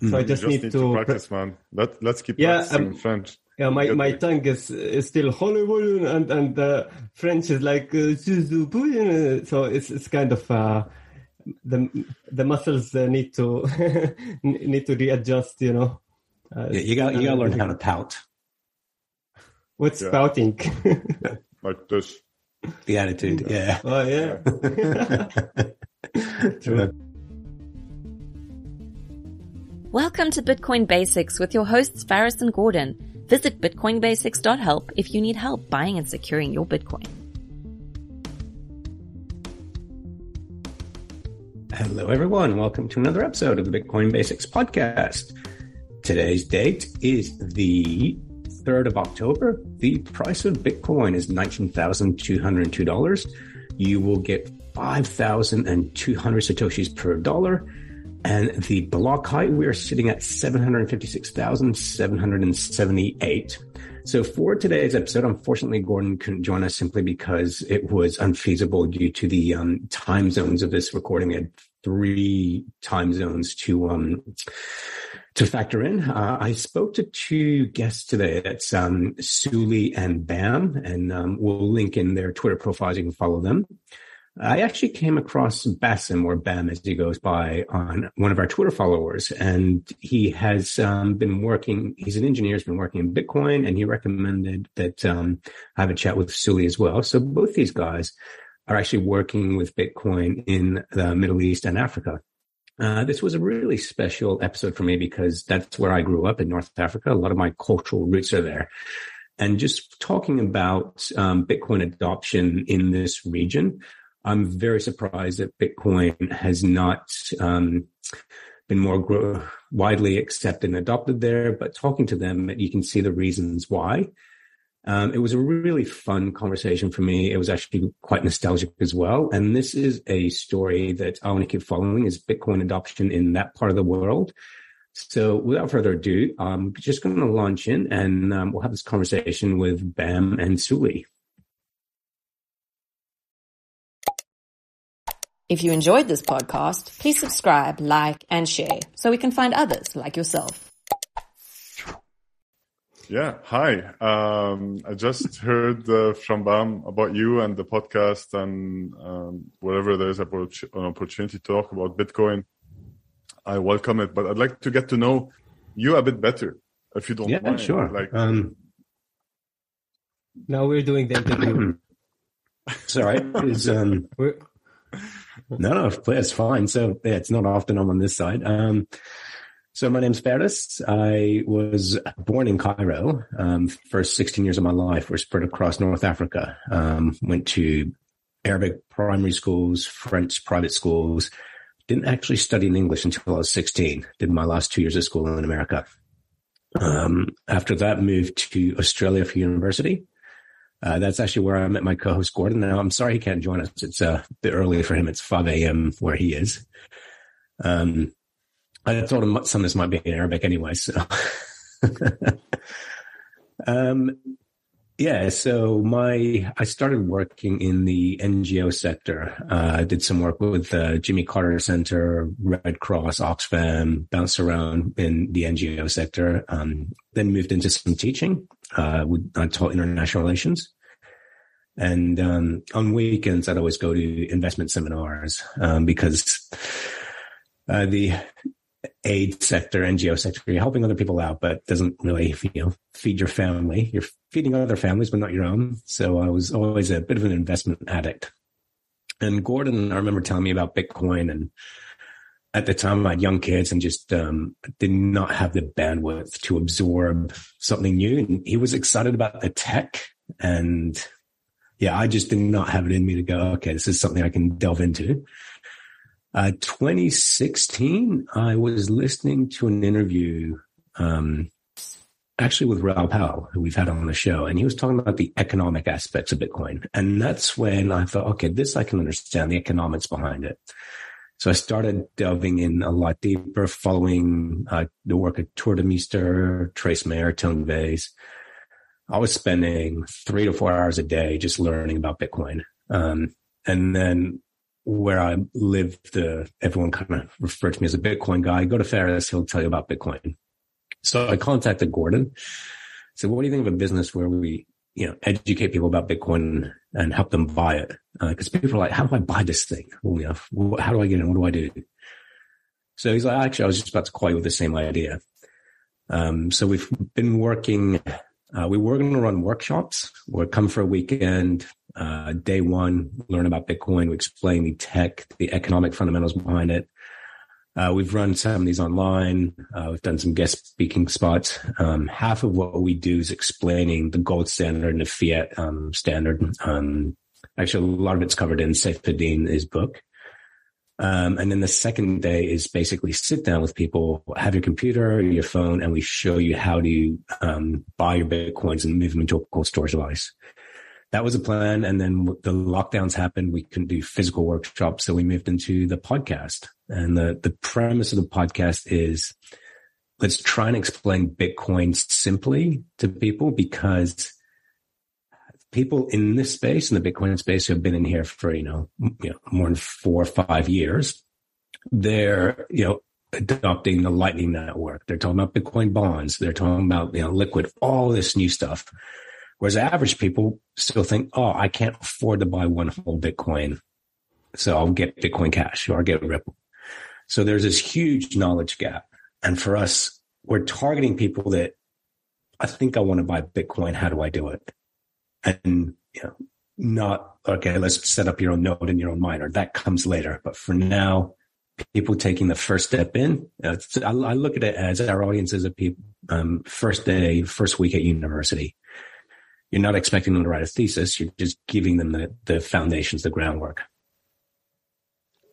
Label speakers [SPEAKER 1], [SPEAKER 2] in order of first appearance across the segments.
[SPEAKER 1] So I just,
[SPEAKER 2] You
[SPEAKER 1] need,
[SPEAKER 2] need
[SPEAKER 1] to,
[SPEAKER 2] practice, man. Let Let's keep
[SPEAKER 1] Yeah,
[SPEAKER 2] practicing
[SPEAKER 1] um,
[SPEAKER 2] French.
[SPEAKER 1] Yeah, my, my tongue is, is still Hollywood and and uh, French is like uh, so it's it's kind of uh, the the muscles uh, need to need to readjust, you know. Uh,
[SPEAKER 3] Yeah, you got you got to learn how to pout.
[SPEAKER 1] What's
[SPEAKER 2] Yeah.
[SPEAKER 1] spouting?
[SPEAKER 2] Like this.
[SPEAKER 3] The attitude. Yeah.
[SPEAKER 1] oh yeah. True.
[SPEAKER 4] Welcome to Bitcoin Basics with your hosts Faris and Gordon. Visit bitcoinbasics.help if you need help buying and securing your Bitcoin.
[SPEAKER 3] Hello, everyone. Welcome to another episode of the Bitcoin Basics podcast. Today's date is the 3rd of October. The price of Bitcoin is $19,202. You will get 5,200 Satoshis per dollar. And the block height, we are sitting at 756,778. So for today's episode, unfortunately, Gordon couldn't join us simply because it was unfeasible due to the um, time zones of this recording. We had three time zones to um, to factor in. Uh, I spoke to two guests today. That's um, Suli and Bam, and um, we'll link in their Twitter profiles. You can follow them. I actually came across Basim or Bam as he goes by on one of our Twitter followers, and he has um, been working. He's an engineer, has been working in Bitcoin, and he recommended that um, I have a chat with Suli as well. So both these guys are actually working with Bitcoin in the Middle East and Africa. Uh, this was a really special episode for me because that's where I grew up in North Africa. A lot of my cultural roots are there. And just talking about um, Bitcoin adoption in this region, I'm very surprised that Bitcoin has not um, been more widely accepted and adopted there. But talking to them, you can see the reasons why. Um, it was a really fun conversation for me. It was actually quite nostalgic as well. And this is a story that I want to keep following is Bitcoin adoption in that part of the world. So without further ado, I'm just going to launch in and um, we'll have this conversation with Bam and Suli.
[SPEAKER 4] If you enjoyed this podcast, please subscribe, like, and share so we can find others like yourself.
[SPEAKER 2] Yeah. Hi. Um, I just heard uh, from Bam about you and the podcast and um, wherever there's an opportunity to talk about Bitcoin, I welcome it. But I'd like to get to know you a bit better, if you don't
[SPEAKER 3] Yeah,
[SPEAKER 2] mind.
[SPEAKER 3] sure.
[SPEAKER 2] Like,
[SPEAKER 3] Um,
[SPEAKER 1] now we're doing the interview.
[SPEAKER 3] sorry. Is, um,
[SPEAKER 1] We're,
[SPEAKER 3] No, no, it's fine. So yeah, it's not often I'm on this side. Um, so my name's Faris. I was born in Cairo. Um, first 16 years of my life were spread across North Africa. Um, went to Arabic primary schools, French private schools. Didn't actually study in English until I was 16. Did my last two years of school in America. Um, after that, moved to Australia for university. Uh, that's actually where I met my co-host Gordon. Now I'm sorry he can't join us. It's uh, a bit early for him. It's 5 a.m. where he is. Um, I thought some of this might be in Arabic anyway. So, um, yeah. So my I started working in the NGO sector. Uh, I did some work with the Jimmy Carter Center, Red Cross, Oxfam, bounced around in the NGO sector. Um, then moved into some teaching. Uh, I taught international relations. And um, on weekends, I'd always go to investment seminars um, because uh, the aid sector, NGO sector, you're helping other people out, but doesn't really, you know, feed your family. You're feeding other families, but not your own. So I was always a bit of an investment addict. And Gordon, I remember telling me about Bitcoin and at the time I had young kids and just um, did not have the bandwidth to absorb something new. And he was excited about the tech and yeah, I just did not have it in me to go, okay, this is something I can delve into. Uh, 2016, I was listening to an interview, um, actually with Raoul Pal, who we've had on the show, and he was talking about the economic aspects of Bitcoin. And that's when I thought, okay, this I can understand the economics behind it. So I started delving in a lot deeper, following uh, the work of Tuur Demeester, Trace Mayer, Tone Vays. I was spending three to four hours a day just learning about Bitcoin. Um, and then where I live, the everyone kind of referred to me as a Bitcoin guy. Go to Faris, he'll tell you about Bitcoin. So I contacted Gordon. said, "What do you think of a business where we, you know, educate people about Bitcoin and help them buy it? Because uh, people are like, how do I buy this thing? Well, you know, how do I get in? What do I do?" So he's like, "Actually, I was just about to call you with the same idea." Um, so we've been working. Uh, we were going to run workshops. We'll come for a weekend. Uh, day one, learn about Bitcoin. We explain the tech, the economic fundamentals behind it. Uh, we've run some of these online. Uh, we've done some guest speaking spots. Um, half of what we do is explaining the gold standard and the fiat um, standard. Um, actually, a lot of it's covered in his book. Um, and then the second day is basically sit down with people, have your computer, your phone, and we show you how to um, buy your bitcoins and move them into a cold storage device. That was a plan. And then the lockdowns happened. We couldn't do physical workshops. So we moved into the podcast. And the, the premise of the podcast is let's try and explain Bitcoin simply to people because people in this space, in the Bitcoin space, who have been in here for, you know, you know, more than four or five years, they're, you know, adopting the Lightning Network. They're talking about Bitcoin bonds. They're talking about, you know, liquid, all this new stuff. Whereas average people still think, oh, I can't afford to buy one whole Bitcoin. So I'll get Bitcoin Cash or I'll get Ripple. So there's this huge knowledge gap. And for us, we're targeting people that I think I want to buy Bitcoin. How do I do it? And you know, not okay. Let's set up your own node and your own miner. That comes later. But for now, people taking the first step in, uh, I, I, look at it as our audience is a people um, first day, first week at university. You're not expecting them to write a thesis. You're just giving them the, the foundations, the groundwork.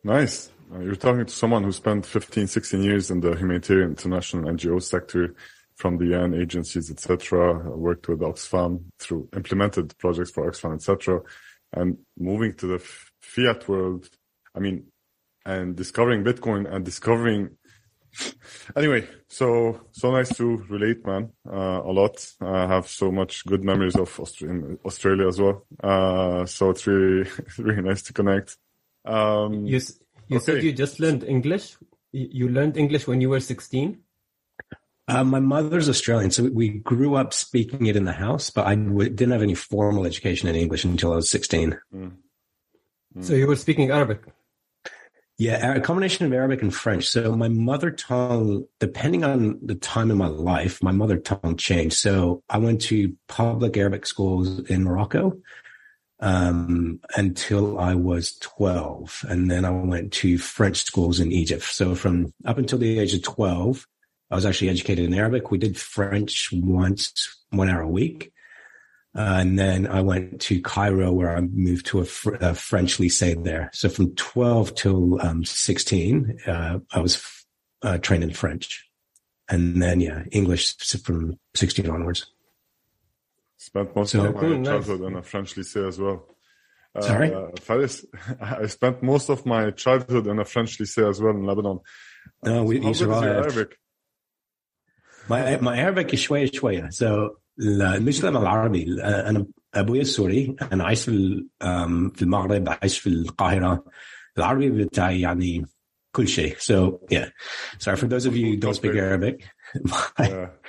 [SPEAKER 2] Nice. You're talking to someone who spent 15, 16 years in the humanitarian international NGO sector from the UN agencies, etc. Worked with Oxfam through implemented projects for Oxfam, etc. And moving to the fiat world, I mean, and discovering Bitcoin and discovering. anyway, so so nice to relate, man. Uh, a lot. I have so much good memories of Australia, Australia as well. Uh, so it's really really nice to connect. Um,
[SPEAKER 1] you you okay. said you just learned English. You learned English when you were sixteen.
[SPEAKER 3] Uh, my mother's Australian, so we grew up speaking it in the house, but I w- didn't have any formal education in English until I was 16. Mm.
[SPEAKER 1] Mm. So you were speaking Arabic?
[SPEAKER 3] Yeah, a combination of Arabic and French. So my mother tongue, depending on the time in my life, my mother tongue changed. So I went to public Arabic schools in Morocco um, until I was 12. And then I went to French schools in Egypt. So from up until the age of 12, I was actually educated in Arabic. We did French once, one hour a week. Uh, and then I went to Cairo where I moved to a, fr- a French lycée there. So from 12 till um, 16, uh, I was uh, trained in French. And then, yeah, English from 16 onwards.
[SPEAKER 2] Spent most so, of my cool, childhood nice. in a French lycée as well.
[SPEAKER 3] Uh, Sorry?
[SPEAKER 2] Faris, I spent most of my childhood in a French lycée as well in Lebanon.
[SPEAKER 3] No, we, you survived. Arabic? My my Arabic شوية شوية so المشكلة مع العربي أنا أبوي سوري أنا عايش في في المغرب عايش في القاهرة العربي بتاعي يعني كل شيء so yeah sorry for those of you who don't speak Arabic yeah.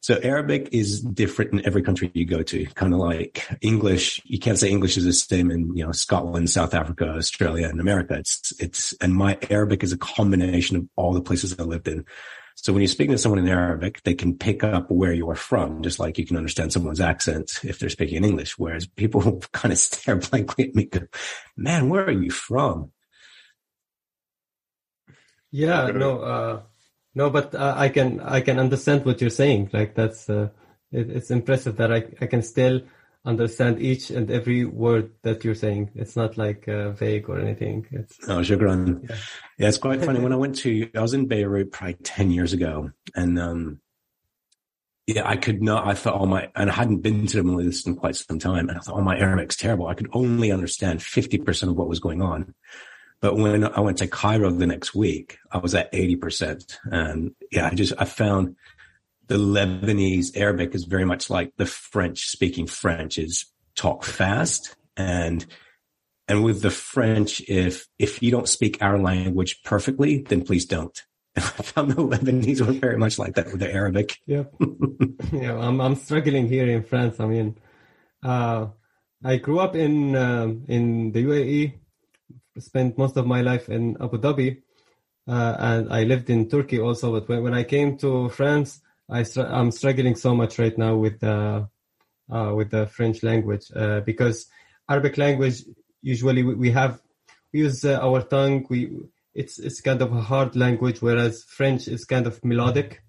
[SPEAKER 3] so Arabic is different in every country you go to kind of like English you can't say English is the same in you know Scotland South Africa Australia and America it's it's and my Arabic is a combination of all the places I lived in so when you're speaking to someone in Arabic, they can pick up where you are from, just like you can understand someone's accent if they're speaking in English. Whereas people kind of stare blankly at me, go, man, where are you from?
[SPEAKER 1] Yeah, no, uh, no, but uh, I can, I can understand what you're saying. Like that's, uh, it, it's impressive that I, I can still understand each and every word that you're saying. It's not like uh, vague or anything. It's
[SPEAKER 3] oh, shukran. Yeah. yeah, it's quite funny. when I went to, I was in Beirut probably ten years ago, and um, yeah, I could not. I thought all my, and I hadn't been to the Middle East in quite some time, and I thought, oh, my Arabic's terrible. I could only understand fifty percent of what was going on. But when I went to Cairo the next week, I was at eighty percent, and yeah, I just I found the Lebanese Arabic is very much like the French speaking French is talk fast and and with the French, if if you don't speak our language perfectly, then please don't. I found the Lebanese were very much like that with the Arabic.
[SPEAKER 1] Yeah, yeah. I'm I'm struggling here in France. I mean, uh, I grew up in um, in the UAE, spent most of my life in Abu Dhabi, uh, and I lived in Turkey also. But when, when I came to France, I I'm struggling so much right now with the uh, with the French language uh, because Arabic language usually we, we have we use uh, our tongue. We it's it's kind of a hard language, whereas French is kind of melodic,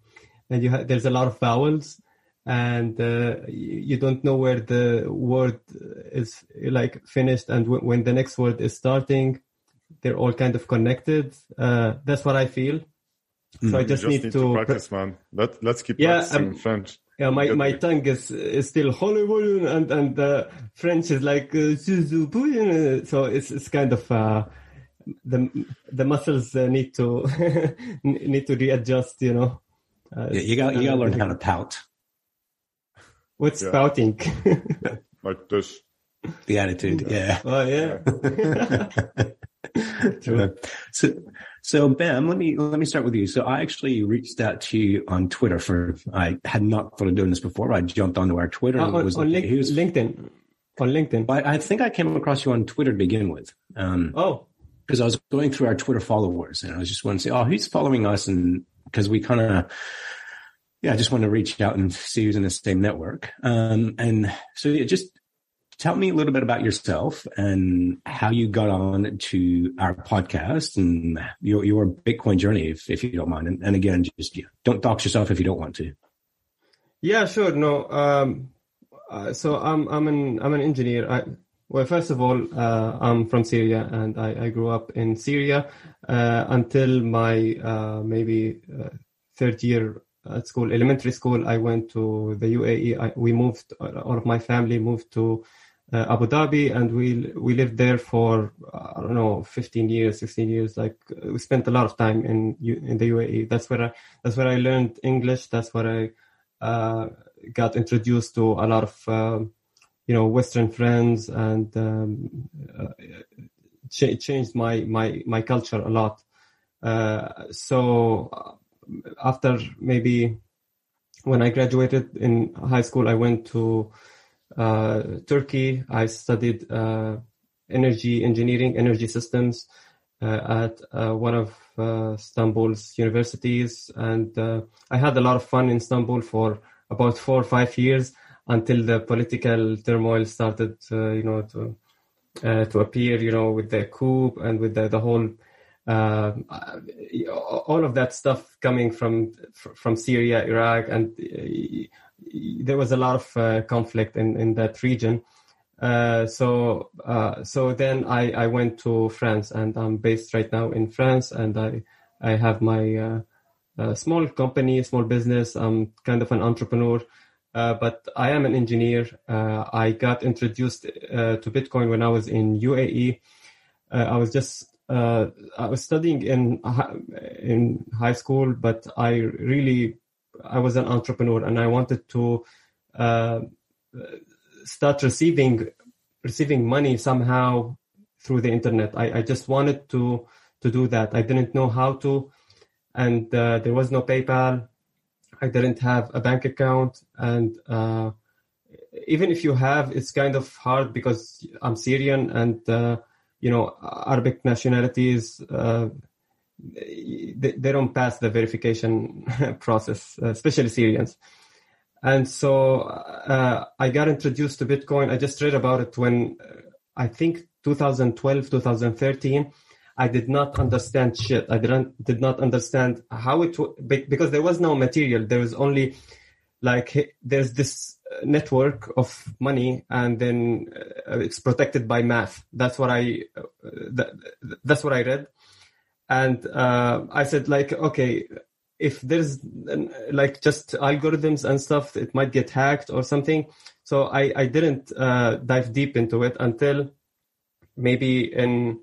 [SPEAKER 1] and you ha- there's a lot of vowels, and uh, you, you don't know where the word is like finished and w- when the next word is starting. They're all kind of connected. Uh, that's what I feel. So I
[SPEAKER 2] You
[SPEAKER 1] just, need,
[SPEAKER 2] need
[SPEAKER 1] to,
[SPEAKER 2] to practice, man. Let Let's keep
[SPEAKER 1] Yeah,
[SPEAKER 2] practicing
[SPEAKER 1] um,
[SPEAKER 2] French.
[SPEAKER 1] Yeah, my, my tongue is is still Hollywood and and uh, French is like uh, Suzuki, so it's it's kind of uh, the the muscles uh, need to need to readjust, you know. Uh,
[SPEAKER 3] Yeah, you got you got to learn how to pout.
[SPEAKER 1] What's
[SPEAKER 2] Yeah.
[SPEAKER 1] spouting?
[SPEAKER 2] Like this.
[SPEAKER 3] The attitude, yeah.
[SPEAKER 1] oh yeah.
[SPEAKER 3] So, so Bam, let me let me start with you. So I actually reached out to you on Twitter for I had not thought of doing this before. I jumped onto our Twitter
[SPEAKER 1] Uh,
[SPEAKER 3] and
[SPEAKER 1] on,
[SPEAKER 3] was
[SPEAKER 1] on
[SPEAKER 3] like,
[SPEAKER 1] Link-
[SPEAKER 3] here's-
[SPEAKER 1] LinkedIn. On LinkedIn.
[SPEAKER 3] I, I think I came across you on Twitter to begin with. Um,
[SPEAKER 1] Oh,
[SPEAKER 3] because I was going through our Twitter followers and I was just wanting to say, oh, who's following us? And because we kind of, yeah, I just want to reach out and see who's in the same network. Um, and so yeah, just tell me a little bit about yourself and how you got on to our podcast and your, your Bitcoin journey, if, if you don't mind. And, and again, just yeah, don't dox yourself if you don't want to.
[SPEAKER 1] Yeah, sure. No. Um, uh, so I'm I'm an I'm an engineer. I, well, first of all, uh, I'm from Syria, and I, I grew up in Syria uh, until my uh, maybe uh, third year at school, elementary school. I went to the UAE. I, we moved. All of my family moved to uh, Abu Dhabi, and we we lived there for I don't know, 15 years, 16 years. Like we spent a lot of time in in the UAE. That's where I that's where I learned English. That's where I uh, got introduced to a lot of um, you know Western friends and um, uh, ch- changed my my my culture a lot. Uh, so uh, after maybe when I graduated in high school, I went to uh, Turkey. I studied uh, energy engineering, energy systems uh, at uh, one of uh, Istanbul's universities, and uh, I had a lot of fun in Istanbul for about four or five years until the political turmoil started, uh, you know, to uh, to appear, you know, with the coup and with the, the whole uh, all of that stuff coming from from Syria, Iraq, and uh, there was a lot of uh, conflict in, in that region. Uh, so uh, so then I, I went to France and I'm based right now in France and I I have my small company, small business. I'm kind of an entrepreneur, uh, but I am an engineer. Uh, I got introduced uh, to Bitcoin when I was in UAE. I was just I was studying in in high school, but I really I was an entrepreneur and I wanted to uh, start receiving receiving money somehow through the internet. I, I just wanted to to do that. I didn't know how to, and uh, there was no PayPal. I didn't have a bank account, and uh, even if you have, it's kind of hard because I'm Syrian, and uh, you know Arabic nationalities. Uh, they, don't pass the verification process, uh, especially Syrians. And so uh, I got introduced to Bitcoin. I just read about it when uh, I think 2012, 2013. I did not understand shit. I didn't did not understand how it because there was no material. There was only like there's this uh, network of money, and then uh, it's protected by math. That's what I uh, th- that's what I read, and uh, I said like okay, if there's like just algorithms and stuff, it might get hacked or something. So I I didn't uh, dive deep into it until maybe in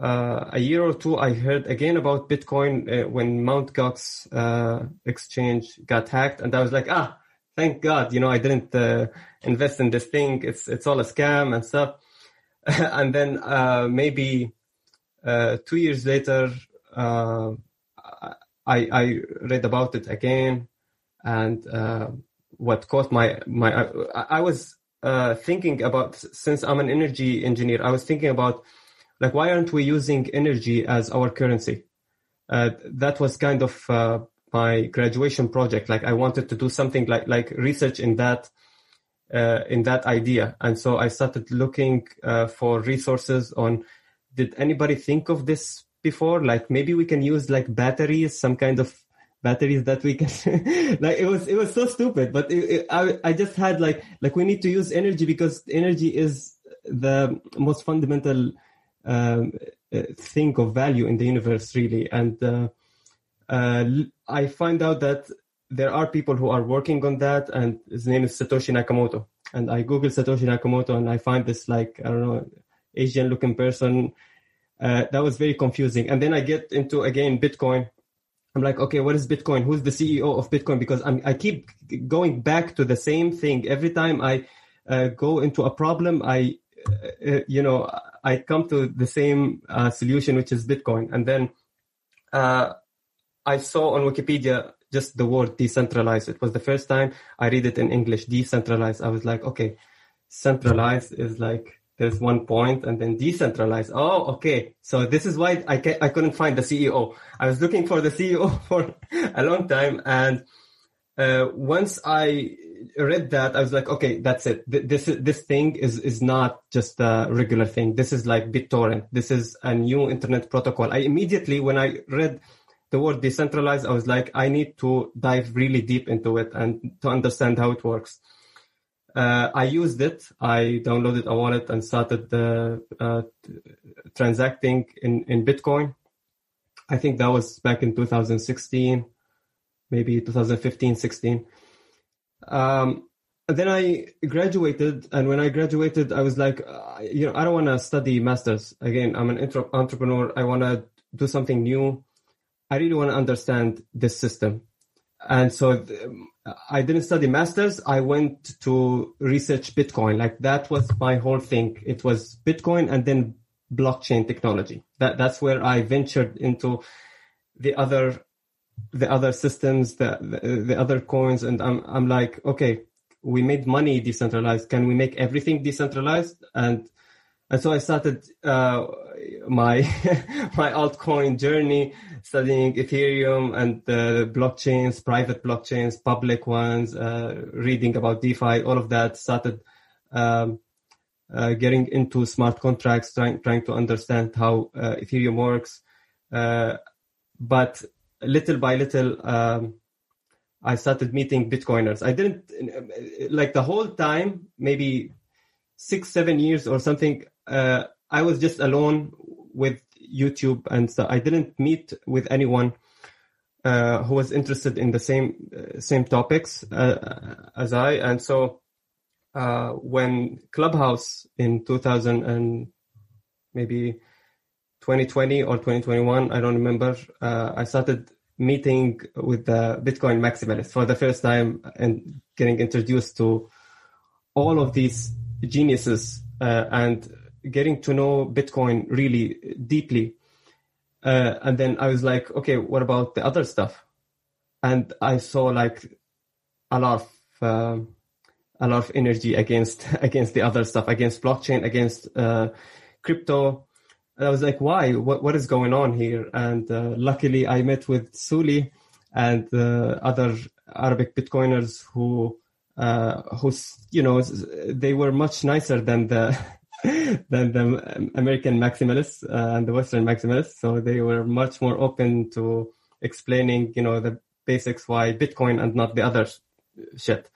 [SPEAKER 1] uh, a year or two, I heard again about Bitcoin uh, when Mt. Gox uh, exchange got hacked, and I was like, ah, thank God, you know, I didn't uh, invest in this thing. It's it's all a scam and stuff. and then uh, maybe uh, two years later, uh, I, I read about it again, and uh, what caught my my I, I was uh, thinking about since I'm an energy engineer, I was thinking about like why aren't we using energy as our currency? Uh, that was kind of uh, my graduation project. Like I wanted to do something like like research in that in that idea, and so I started looking for resources on. Did anybody think of this before? Like maybe we can use like batteries, some kind of batteries that we can like it was it was so stupid but it, it, I, I just had like like we need to use energy because energy is the most fundamental um, uh, thing of value in the universe really and uh, uh, i find out that there are people who are working on that and his name is satoshi nakamoto and i google satoshi nakamoto and i find this like i don't know asian looking person uh, that was very confusing and then i get into again bitcoin I'm like, okay, what is Bitcoin? Who's the CEO of Bitcoin? Because I'm, I keep going back to the same thing every time I uh, go into a problem. I, uh, uh, you know, I come to the same uh, solution, which is Bitcoin. And then uh, I saw on Wikipedia just the word decentralized. It was the first time I read it in English, decentralized. I was like, okay, centralized is like there's one point and then decentralized. Oh, okay. So this is why I, I couldn't find the CEO. I was looking for the CEO for a long time. And uh, once I read that, I was like, okay, that's it. This, this thing is, is not just a regular thing. This is like BitTorrent. This is a new internet protocol. I immediately, when I read the word decentralized, I was like, I need to dive really deep into it and to understand how it works. Uh, I used it. I downloaded a wallet and started uh, transacting in, in Bitcoin. I think that was back in 2016, maybe 2015, 16. Um, then I graduated, and when I graduated, I was like, uh, you know, I don't want to study masters again. I'm an entrepreneur. I want to do something new. I really want to understand this system and so th- I didn't study masters. I went to research Bitcoin. Like that was my whole thing. It was Bitcoin and then blockchain technology. That that's where I ventured into the other the other systems, the, the, the other coins, and I'm I'm like, okay, we made money decentralized. Can we make everything decentralized? And and so I started uh, my my altcoin journey studying Ethereum and the blockchains, private blockchains, public ones, uh, reading about DeFi, all of that. Started um, uh, getting into smart contracts, trying trying to understand how uh, Ethereum works. Uh, but little by little, um, I started meeting Bitcoiners. I didn't like the whole time, maybe six, seven years or something. Uh, I was just alone with YouTube, and so I didn't meet with anyone uh, who was interested in the same uh, same topics uh, as I. And so uh, when Clubhouse in 2000 and maybe 2020 or 2021, I don't remember, uh, I started meeting with the Bitcoin maximalists for the first time and getting introduced to all of these geniuses uh, and getting to know Bitcoin really deeply. Uh, and then I was like, okay, what about the other stuff? And I saw like a lot of uh, a lot of energy against against the other stuff, against blockchain, against uh, crypto. And I was like, why? What what is going on here? And uh, luckily, I met with Suli and uh, other Arabic Bitcoiners who uh, who you know they were much nicer than the than the American maximalists uh, and the Western maximalists. So they were much more open to explaining, you know, the basics why Bitcoin and not the other shit,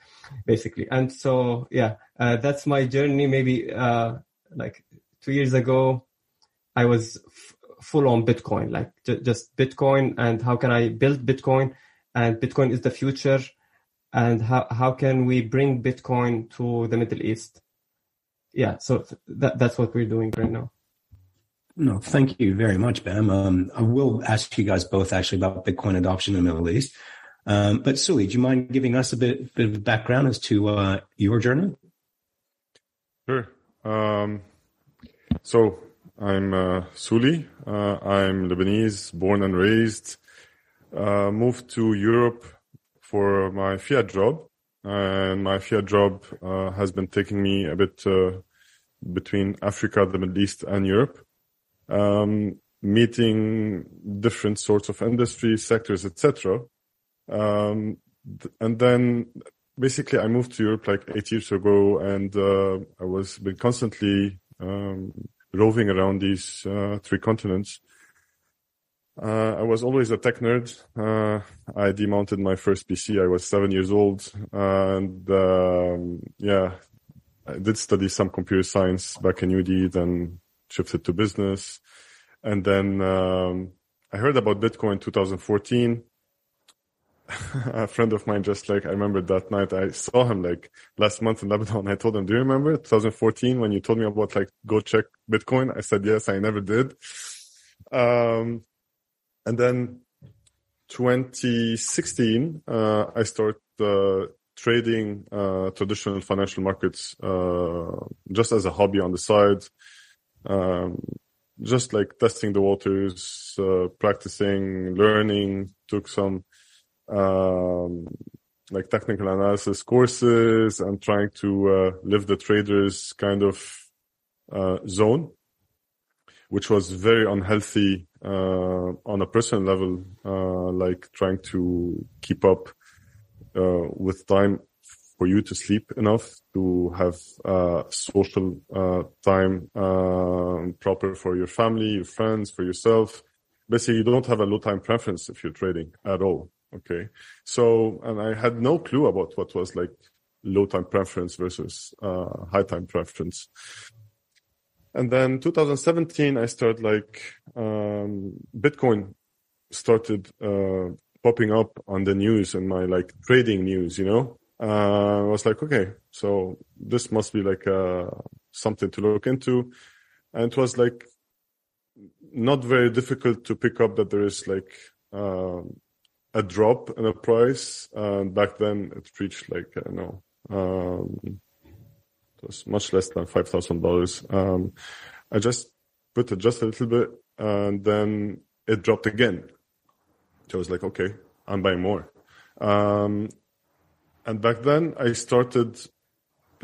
[SPEAKER 1] basically. And so, yeah, uh, that's my journey. Maybe uh, like two years ago, I was f- full on Bitcoin, like j- just Bitcoin and how can I build Bitcoin? And Bitcoin is the future. And how, how can we bring Bitcoin to the Middle East? Yeah, so that, that's what we're doing right now.
[SPEAKER 3] No, thank you very much, Bam. Um, I will ask you guys both actually about Bitcoin adoption in the Middle East. Um, but Suli, do you mind giving us a bit, bit of background as to uh, your journey?
[SPEAKER 2] Sure. Um, So I'm uh, Suli. Uh, I'm Lebanese, born and raised. Uh, moved to Europe for my Fiat job, and my Fiat job uh, has been taking me a bit uh, between Africa, the Middle East, and Europe, um, meeting different sorts of industries, sectors, etc. Um, th- and then basically I moved to Europe like eight years ago, and uh, I was been constantly um, roving around these uh, three continents. Uh, I was always a tech nerd. Uh, I demounted my first PC. I was seven years old, and um, yeah, I did study some computer science back in UD, then shifted to business, and then um, I heard about Bitcoin 2014. a friend of mine just like I remember that night I saw him like last month in Lebanon. I told him, "Do you remember 2014 when you told me about like go check Bitcoin?" I said, "Yes, I never did." Um, and then 2016, uh, I started uh, trading uh, traditional financial markets uh, just as a hobby on the side. Um, just like testing the waters, uh, practicing, learning, took some um, like technical analysis courses and trying to uh, live the traders kind of zone, which was very unhealthy uh, on a personal level, uh, like trying to keep up uh, with time for you to sleep enough to have uh, social time proper for your family, your friends, for yourself. Basically, you don't have a low time preference if you're trading at all. Okay. So, and I had no clue about what was like low time preference versus uh, high time preference. And then 2017, I started like, um, Bitcoin started, uh, popping up on the news and my like trading news, you know, uh, I was like, okay, so this must be like, uh, something to look into. And it was like not very difficult to pick up that there is like, um, a drop in the price. Back then it reached like, I don't know, um, it was much less than $5,000. Um, I just put it just a little bit and then it dropped again. So I was like, okay, I'm buying more. Um, and back then I started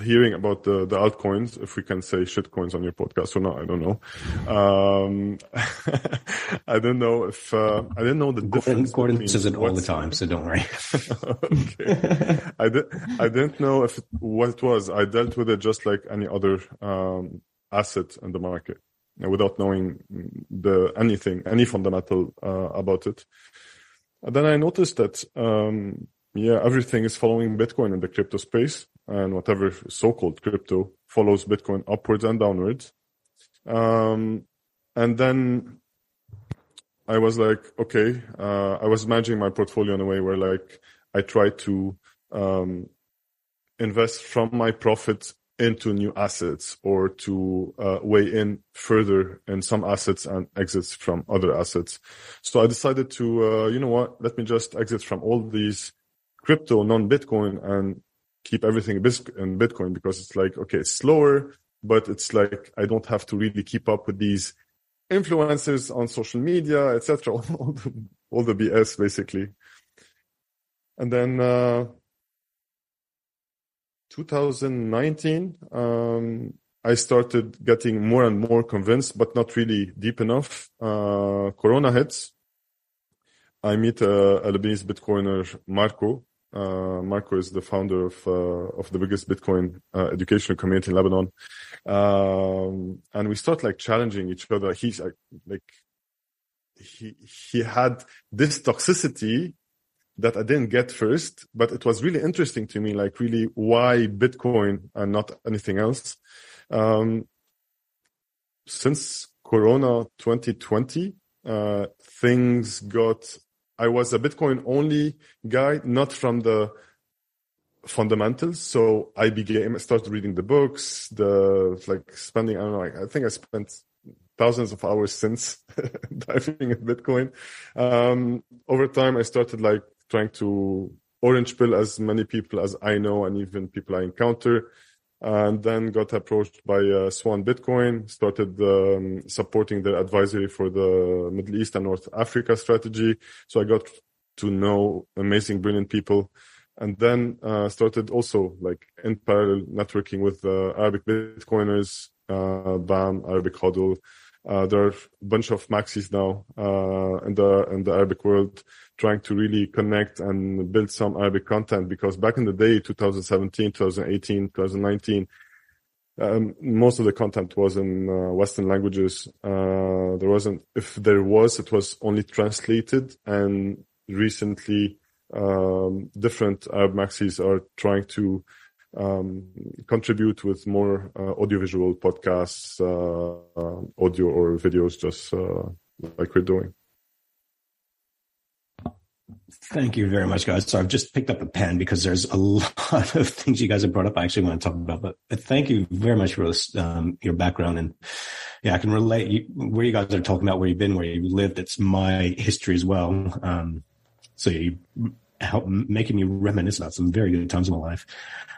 [SPEAKER 2] hearing about the, the altcoins, if we can say shit coins on your podcast or not, I don't know. Um, I don't know if, uh, I didn't know the difference.
[SPEAKER 3] Gordon says it all the time, so don't worry.
[SPEAKER 2] okay. I, did, I didn't know if it, what it was. I dealt with it just like any other, um, asset in the market without knowing the, anything, any fundamental, uh, about it. And then I noticed that, um, yeah, everything is following Bitcoin in the crypto space and whatever so-called crypto follows Bitcoin upwards and downwards. Um, and then I was like, okay, uh, I was managing my portfolio in a way where like I tried to, um, invest from my profit into new assets or to uh, weigh in further in some assets and exits from other assets. So I decided to, uh, you know what, let me just exit from all these crypto, non-Bitcoin and keep everything in Bitcoin because it's like, okay, it's slower, but it's like, I don't have to really keep up with these influencers on social media, etc. All, the, all the BS basically. And then, uh, 2019, um, I started getting more and more convinced, but not really deep enough. Uh, Corona hits. I meet a, a Lebanese Bitcoiner, Marco, uh, Marco is the founder of uh, of the biggest Bitcoin uh, educational community in Lebanon, um, and we start like challenging each other. He's like, like he he had this toxicity that I didn't get first, but it was really interesting to me. Like really, why Bitcoin and not anything else? Um, since Corona 2020, uh, things got I was a Bitcoin only guy, not from the fundamentals. So I began, started reading the books, the like spending, I don't know, I think I spent thousands of hours since diving in Bitcoin. Um, over time, I started like trying to orange pill as many people as I know and even people I encounter and then got approached by uh, Swan Bitcoin, started um, supporting their advisory for the Middle East and North Africa strategy. So I got to know amazing, brilliant people. And then uh, started also like in parallel networking with uh, Arabic Bitcoiners, uh, BAM, Arabic HODL. Uh, there are a bunch of maxis now uh, in the in the Arabic world trying to really connect and build some Arabic content because back in the day, 2017, 2018, 2019, um, most of the content was in uh, Western languages. Uh, there wasn't, if there was, it was only translated and recently, um, different Arab maxis are trying to um, contribute with more uh, audiovisual podcasts, uh, audio or videos, just uh, like we're doing.
[SPEAKER 3] Thank you very much, guys. So I've just picked up a pen because there's a lot of things you guys have brought up. I actually want to talk about, but, but thank you very much for this, um, your background. And yeah, I can relate you, where you guys are talking about where you've been, where you lived. It's my history as well. Um, so you help making me reminisce about some very good times in my life.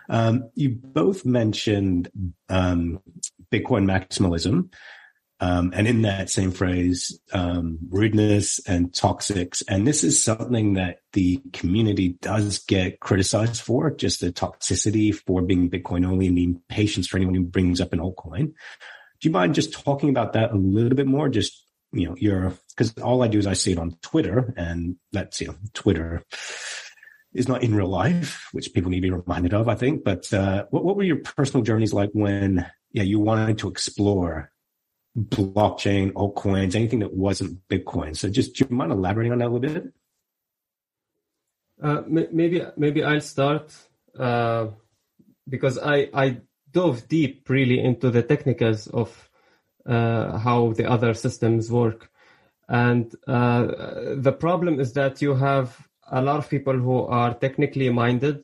[SPEAKER 3] Um, you both mentioned, um, Bitcoin maximalism. Um, and in that same phrase, um, rudeness and toxics. And this is something that the community does get criticized for, just the toxicity for being Bitcoin only and the impatience for anyone who brings up an altcoin. Do you mind just talking about that a little bit more? Just, you know, your, cause all I do is I see it on Twitter and that's, you know, Twitter is not in real life, which people need to be reminded of, I think. But, uh, what, what were your personal journeys like when, yeah, you wanted to explore blockchain, altcoins, anything that wasn't Bitcoin. So just do you mind elaborating on that a little bit?
[SPEAKER 1] Uh, maybe maybe I'll start uh, because I I dove deep really into the technicals of how the other systems work, and uh, the problem is that you have a lot of people who are technically minded,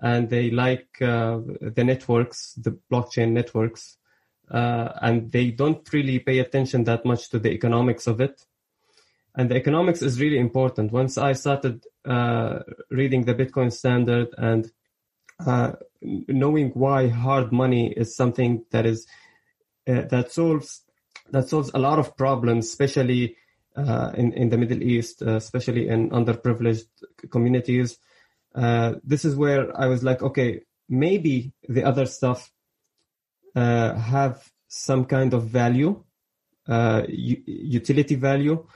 [SPEAKER 1] and they like uh, the networks, the blockchain networks, uh, and they don't really pay attention that much to the economics of it. And the economics is really important. Once I started uh, reading the Bitcoin standard and uh, knowing why hard money is something that is uh, that solves that solves a lot of problems, especially uh, in in the Middle East, uh, especially in underprivileged communities. this is where I was like, okay, maybe the other stuff uh, have some kind of value, uh, u- utility value,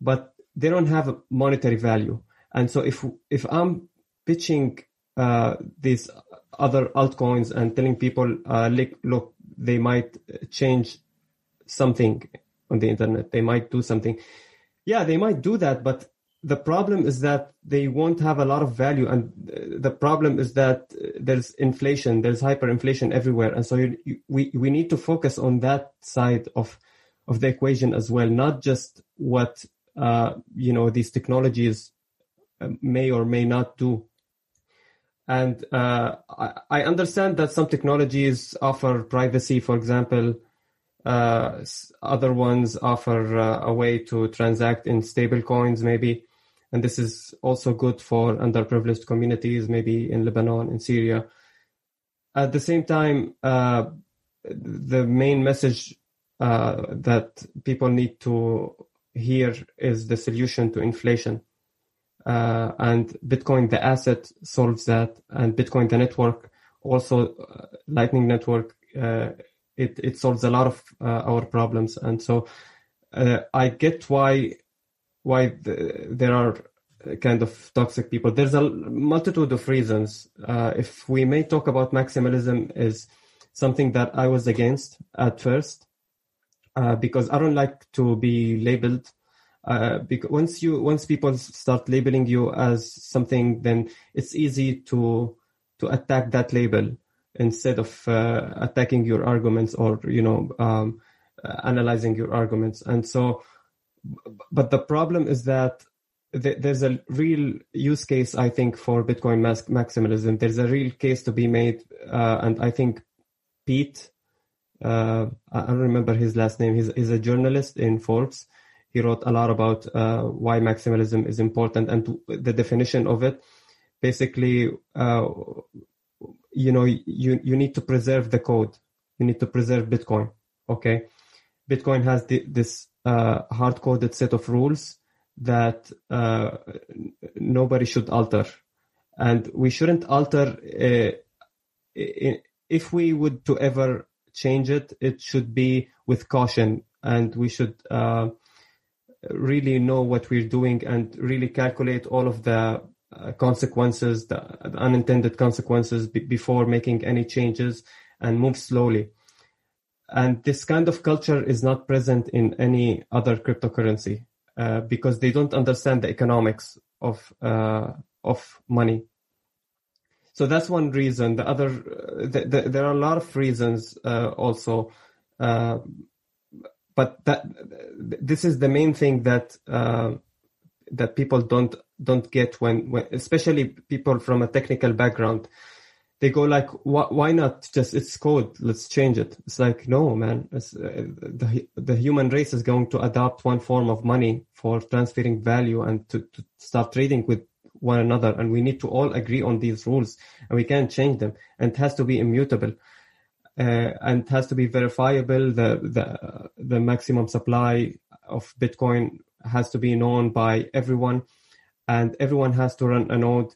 [SPEAKER 1] but they don't have a monetary value. And so if if I'm pitching uh, these other altcoins and telling people, uh, look, they might change something on the internet, they might do something. Yeah, they might do that, but the problem is that they won't have a lot of value. And the problem is that there's inflation there's hyperinflation everywhere. And so you, you, we we need to focus on that side of of the equation as well not just what uh, you know these technologies uh, may or may not do and uh, I, I, understand that some technologies offer privacy for example uh, other ones offer uh, a way to transact in stable coins maybe and this is also good for underprivileged communities, maybe in Lebanon, in Syria. At the same time, uh, the main message uh, that people need to hear is the solution to inflation. Uh, and Bitcoin, the asset, solves that, and Bitcoin, the network, also uh, Lightning Network, uh, it it solves a lot of uh, our problems. And so, I get why why the, there are kind of toxic people. There's a multitude of reasons. Uh, if we may talk about maximalism is something that I was against at first uh, because I don't like to be labeled. Uh, because once you once people start labeling you as something, then it's easy to to attack that label instead of uh, attacking your arguments or you know um, analyzing your arguments. And so but the problem is that th- there's a real use case, I think, for Bitcoin max- maximalism. There's a real case to be made, uh, and I think Pete, uh, I don't remember his last name. He's, he's a journalist in Forbes. He wrote a lot about uh, why maximalism is important and the definition of it. Basically, uh, you know, you, you need to preserve the code. You need to preserve Bitcoin. Okay. Bitcoin has the, this uh, hard coded set of rules that uh, nobody should alter. And we shouldn't alter, uh, if we would to ever change it, it should be with caution and we should uh, really know what we're doing and really calculate all of the uh, consequences, the, the, unintended consequences b- before making any changes and move slowly. And this kind of culture is not present in any other cryptocurrency uh, because they don't understand the economics of uh, of money. So that's one reason. The other, uh, the, the, there are a lot of reasons uh, also, uh, but that this is the main thing that that people don't don't get when, when especially people from a technical background. They go like why not just it's code let's change it. It's like no man uh, the, the human race is going to adopt one form of money for transferring value and to, to start trading with one another and we need to all agree on these rules and we can't change them and it has to be immutable uh, and has to be verifiable the the the maximum supply of bitcoin has to be known by everyone and everyone has to run a node.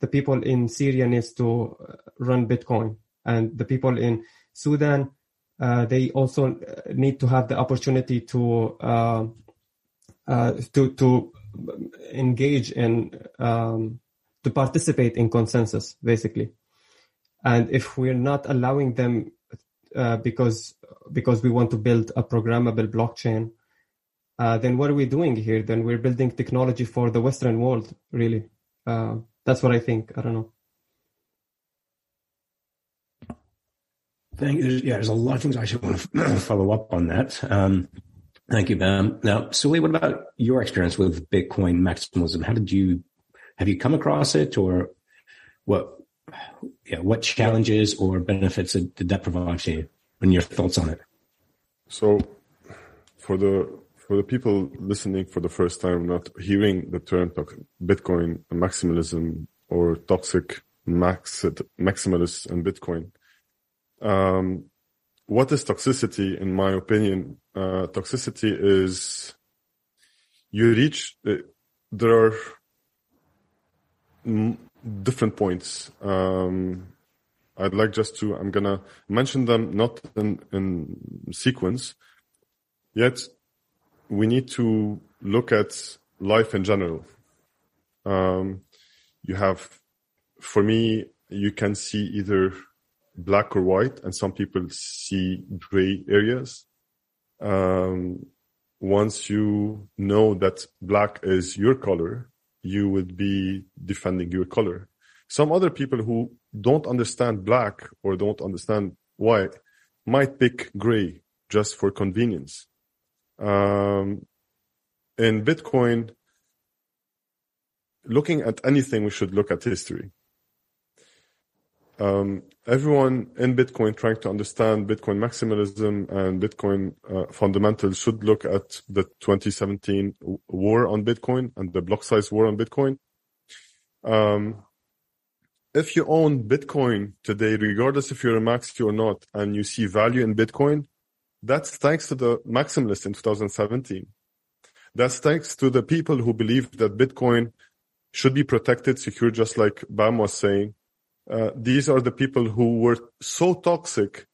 [SPEAKER 1] The people in Syria needs to uh, run Bitcoin, and the people in Sudan uh, they also need to have the opportunity to uh, uh, to to engage in um, to participate in consensus, basically. And if we're not allowing them uh, because because we want to build a programmable blockchain uh, then what are we doing here? Then we're building technology for the Western world, really. Uh, that's what I think. I don't know.
[SPEAKER 3] Thank you. Yeah, there's a lot of things I should want to follow up on that. Um, thank you, Ben. Now, Suli, what about your experience with Bitcoin maximalism? How did you have you come across it, or what? Yeah, what challenges or benefits did that provide to you, and your thoughts on it?
[SPEAKER 2] So, for the for the people listening for the first time, not hearing the term Bitcoin maximalism or toxic max maximalists and Bitcoin. Um, what is toxicity? In my opinion, uh, toxicity is you reach. Uh, there are different points. Um, I'd like just to. I'm gonna mention them not in in sequence. Yet we need to look at life in general. Um, you have, for me, you can see either black or white, and some people see gray areas. Um, once you know that black is your color, you would be defending your color. Some other people who don't understand black or don't understand white might pick gray just for convenience. Um, in Bitcoin, looking at anything, we should look at history. Um, everyone in Bitcoin trying to understand Bitcoin maximalism and Bitcoin uh, fundamentals should look at the 2017 war on Bitcoin and the block size war on Bitcoin. Um, if you own Bitcoin today, regardless if you're a maxi or not, and you see value in Bitcoin, that's thanks to the maximalists in 2017. That's thanks to the people who believe that Bitcoin should be protected, secure, just like Bam was saying. Uh, these are the people who were so toxic,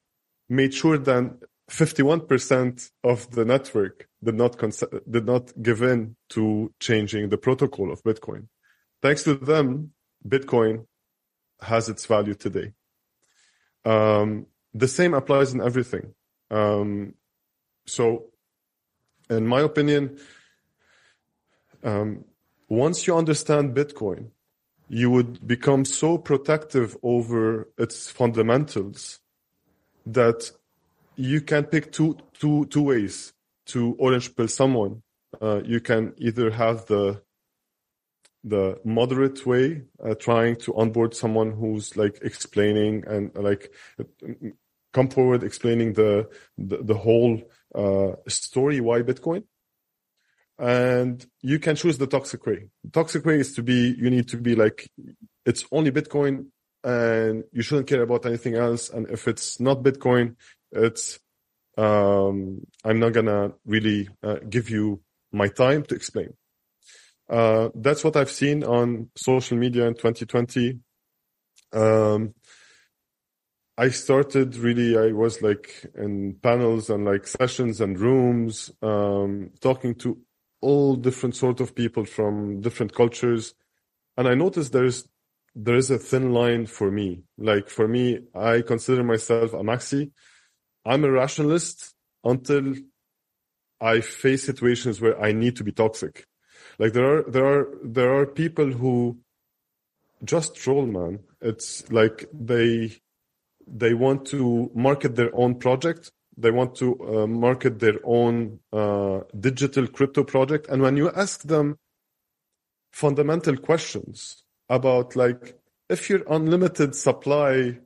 [SPEAKER 2] made sure that 51% of the network did not cons- did not give in to changing the protocol of Bitcoin. Thanks to them, Bitcoin has its value today. Um, the same applies in everything. Um, so, in my opinion, um, once you understand Bitcoin, you would become so protective over its fundamentals that you can pick two, two, two ways to orange pill someone. Uh, you can either have the the moderate way, uh, trying to onboard someone who's like explaining and like come forward explaining the the, the whole uh, story why Bitcoin. And you can choose the toxic way. The toxic way is to be you need to be like it's only Bitcoin. and you shouldn't care about anything else. And if it's not Bitcoin, it's um, I'm not gonna really uh, give you my time to explain. Uh, that's what I've seen on social media in 2020. Um, I started really, I was like in panels and like sessions and rooms, um, talking to all different sort of people from different cultures. And I noticed there's, there is a thin line for me. Like for me, I consider myself a maxi. I'm a rationalist until I face situations where I need to be toxic. Like there are, there are, there are people who just troll, man. It's like they, they want to market their own project. They want to uh, market their own uh, digital crypto project. And when you ask them fundamental questions about like, if your unlimited supply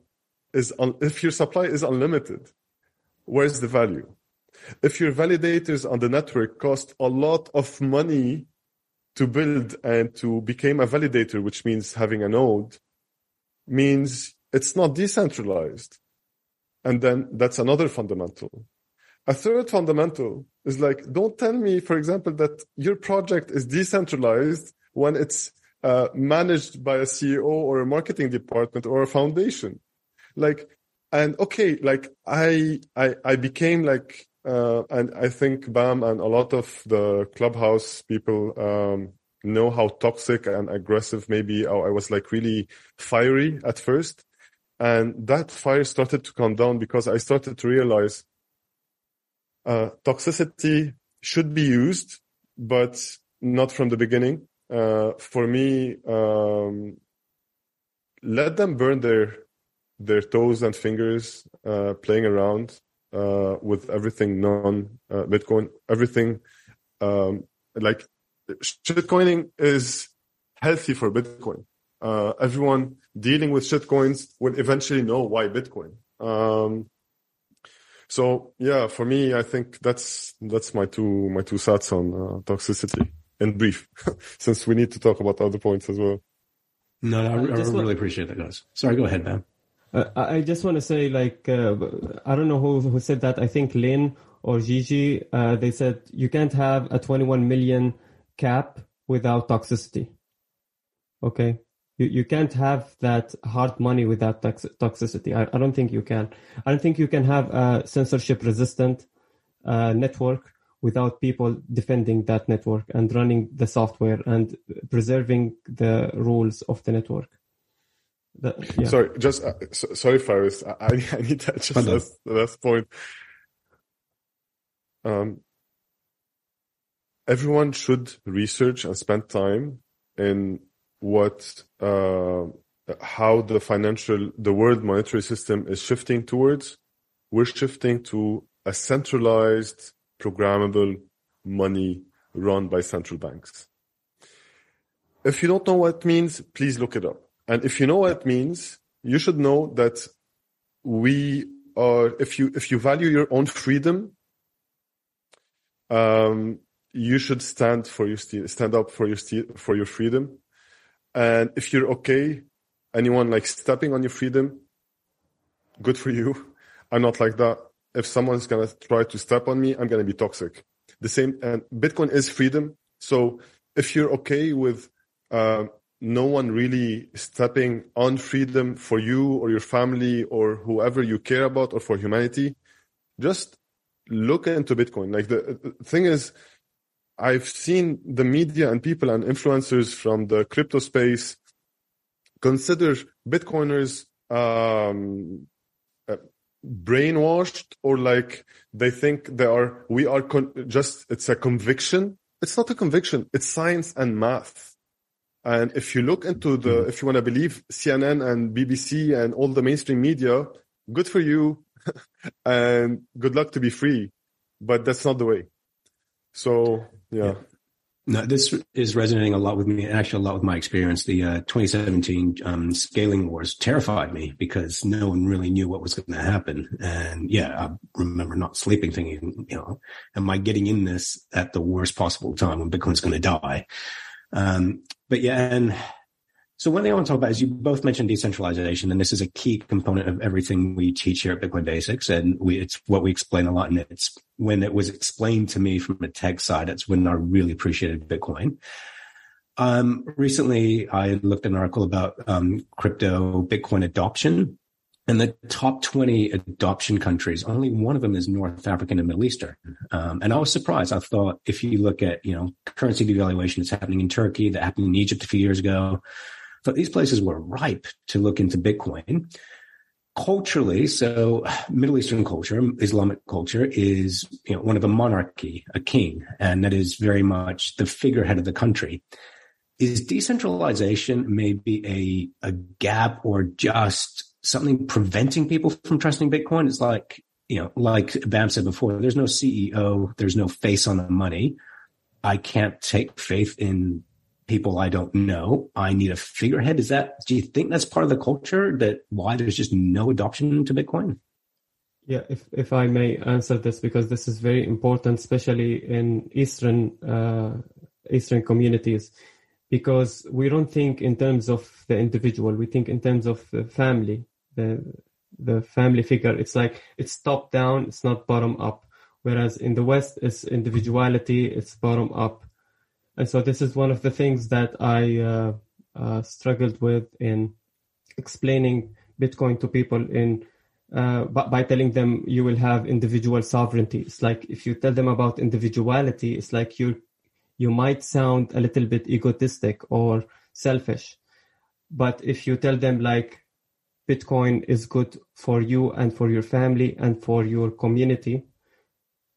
[SPEAKER 2] is, un- if your supply is unlimited, where's the value? If your validators on the network cost a lot of money to build and to become a validator, which means having a node, means it's not decentralized. And then that's another fundamental. A third fundamental is like, don't tell me, for example, that your project is decentralized when it's uh, managed by a CEO or a marketing department or a foundation. Like, and okay, like I, I, I became like, uh, and I think BAM and a lot of the clubhouse people, um, know how toxic and aggressive maybe I was like really fiery at first. And that fire started to come down because I started to realize uh, toxicity should be used, but not from the beginning. Uh, for me, um, let them burn their their toes and fingers uh, playing around uh, with everything non uh, Bitcoin, everything um, like shitcoining is healthy for Bitcoin. Uh, everyone dealing with shitcoins will eventually know why Bitcoin. Um, so yeah, for me, I think that's that's my two my two thoughts on uh, toxicity in brief, since we need to talk about other points as well.
[SPEAKER 3] No, no I, I, I really want, appreciate that, guys. Sorry, go ahead, man.
[SPEAKER 1] Uh, I just want to say, like, uh, I don't know who who said that. I think Lynn or Gigi. Uh, they said you can't have a 21 million cap without toxicity. Okay, you, you can't have that hard money without tox- toxicity. I, I don't think you can. I don't think you can have a censorship resistant uh, network without people defending that network and running the software and preserving the rules of the network.
[SPEAKER 2] The, yeah. Sorry, just uh, so, sorry, Faris. I, I need that just last, last point. Um, everyone should research and spend time in what uh, how the financial the world monetary system is shifting towards. We're shifting to a centralized programmable money run by central banks. If you don't know what it means please look it up. And if you know what it means you should know that we are if you if you value your own freedom um you should stand for your stand up for your for your freedom and if you're okay, anyone like stepping on your freedom, good for you. I'm not like that. If someone's to try to step on me, I'm to be toxic. The same, and Bitcoin is freedom. So if you're okay with, uh, no one really stepping on freedom for you or your family or whoever you care about or for humanity, just look into Bitcoin. Like the thing is, I've seen the media and people and influencers from the crypto space consider Bitcoiners um, uh, brainwashed or like they think they are, we are con- just, it's a conviction. It's not a conviction. It's science and math. And if you look into the, mm-hmm. if you want to believe CNN and BBC and all the mainstream media, good for you and good luck to be free. But that's not the way. So yeah. yeah.
[SPEAKER 3] No, this is resonating a lot with me, and actually a lot with my experience. The uh, 2017 um, scaling wars terrified me because no one really knew what was going to happen. And yeah, I remember not sleeping thinking, you know, am I getting in this at the worst possible time when Bitcoin's going to die? Um, but yeah, and So one thing I want to talk about is you both mentioned decentralization, and this is a key component of everything we teach here at Bitcoin Basics, and we, it's what we explain a lot. And it's when it was explained to me from a tech side, that's when I really appreciated Bitcoin. Um, recently, I looked at an article about um, crypto Bitcoin adoption, and the top 20 adoption countries, only one of them is North African and Middle Eastern. Um, and I was surprised. I thought if you look at, you know, currency devaluation that's happening in Turkey, that happened in Egypt a few years ago, but these places were ripe to look into Bitcoin. Culturally, so Middle Eastern culture, Islamic culture is, you know, one of a monarchy, a king, and that is very much the figurehead of the country is decentralization maybe a, a gap or just something preventing people from trusting Bitcoin? It's like, you know, like Bam said before, there's no CEO, there's no face on the money. I can't take faith in people I don't know. I need a figurehead. Is that, do you think that's part of the culture that why there's just no adoption to Bitcoin?
[SPEAKER 1] Yeah, if, if I may answer this, because this is very important, especially in Eastern, uh, Eastern communities because we don't think in terms of the individual we think in terms of the family the the family figure it's like it's top down it's not bottom up whereas in the west it's individuality it's bottom up and so this is one of the things that i uh, uh, struggled with in explaining bitcoin to people in uh, by, telling them you will have individual sovereignty it's like if you tell them about individuality it's like you're you might sound a little bit egotistic or selfish. But if you tell them like Bitcoin is good for you and for your family and for your community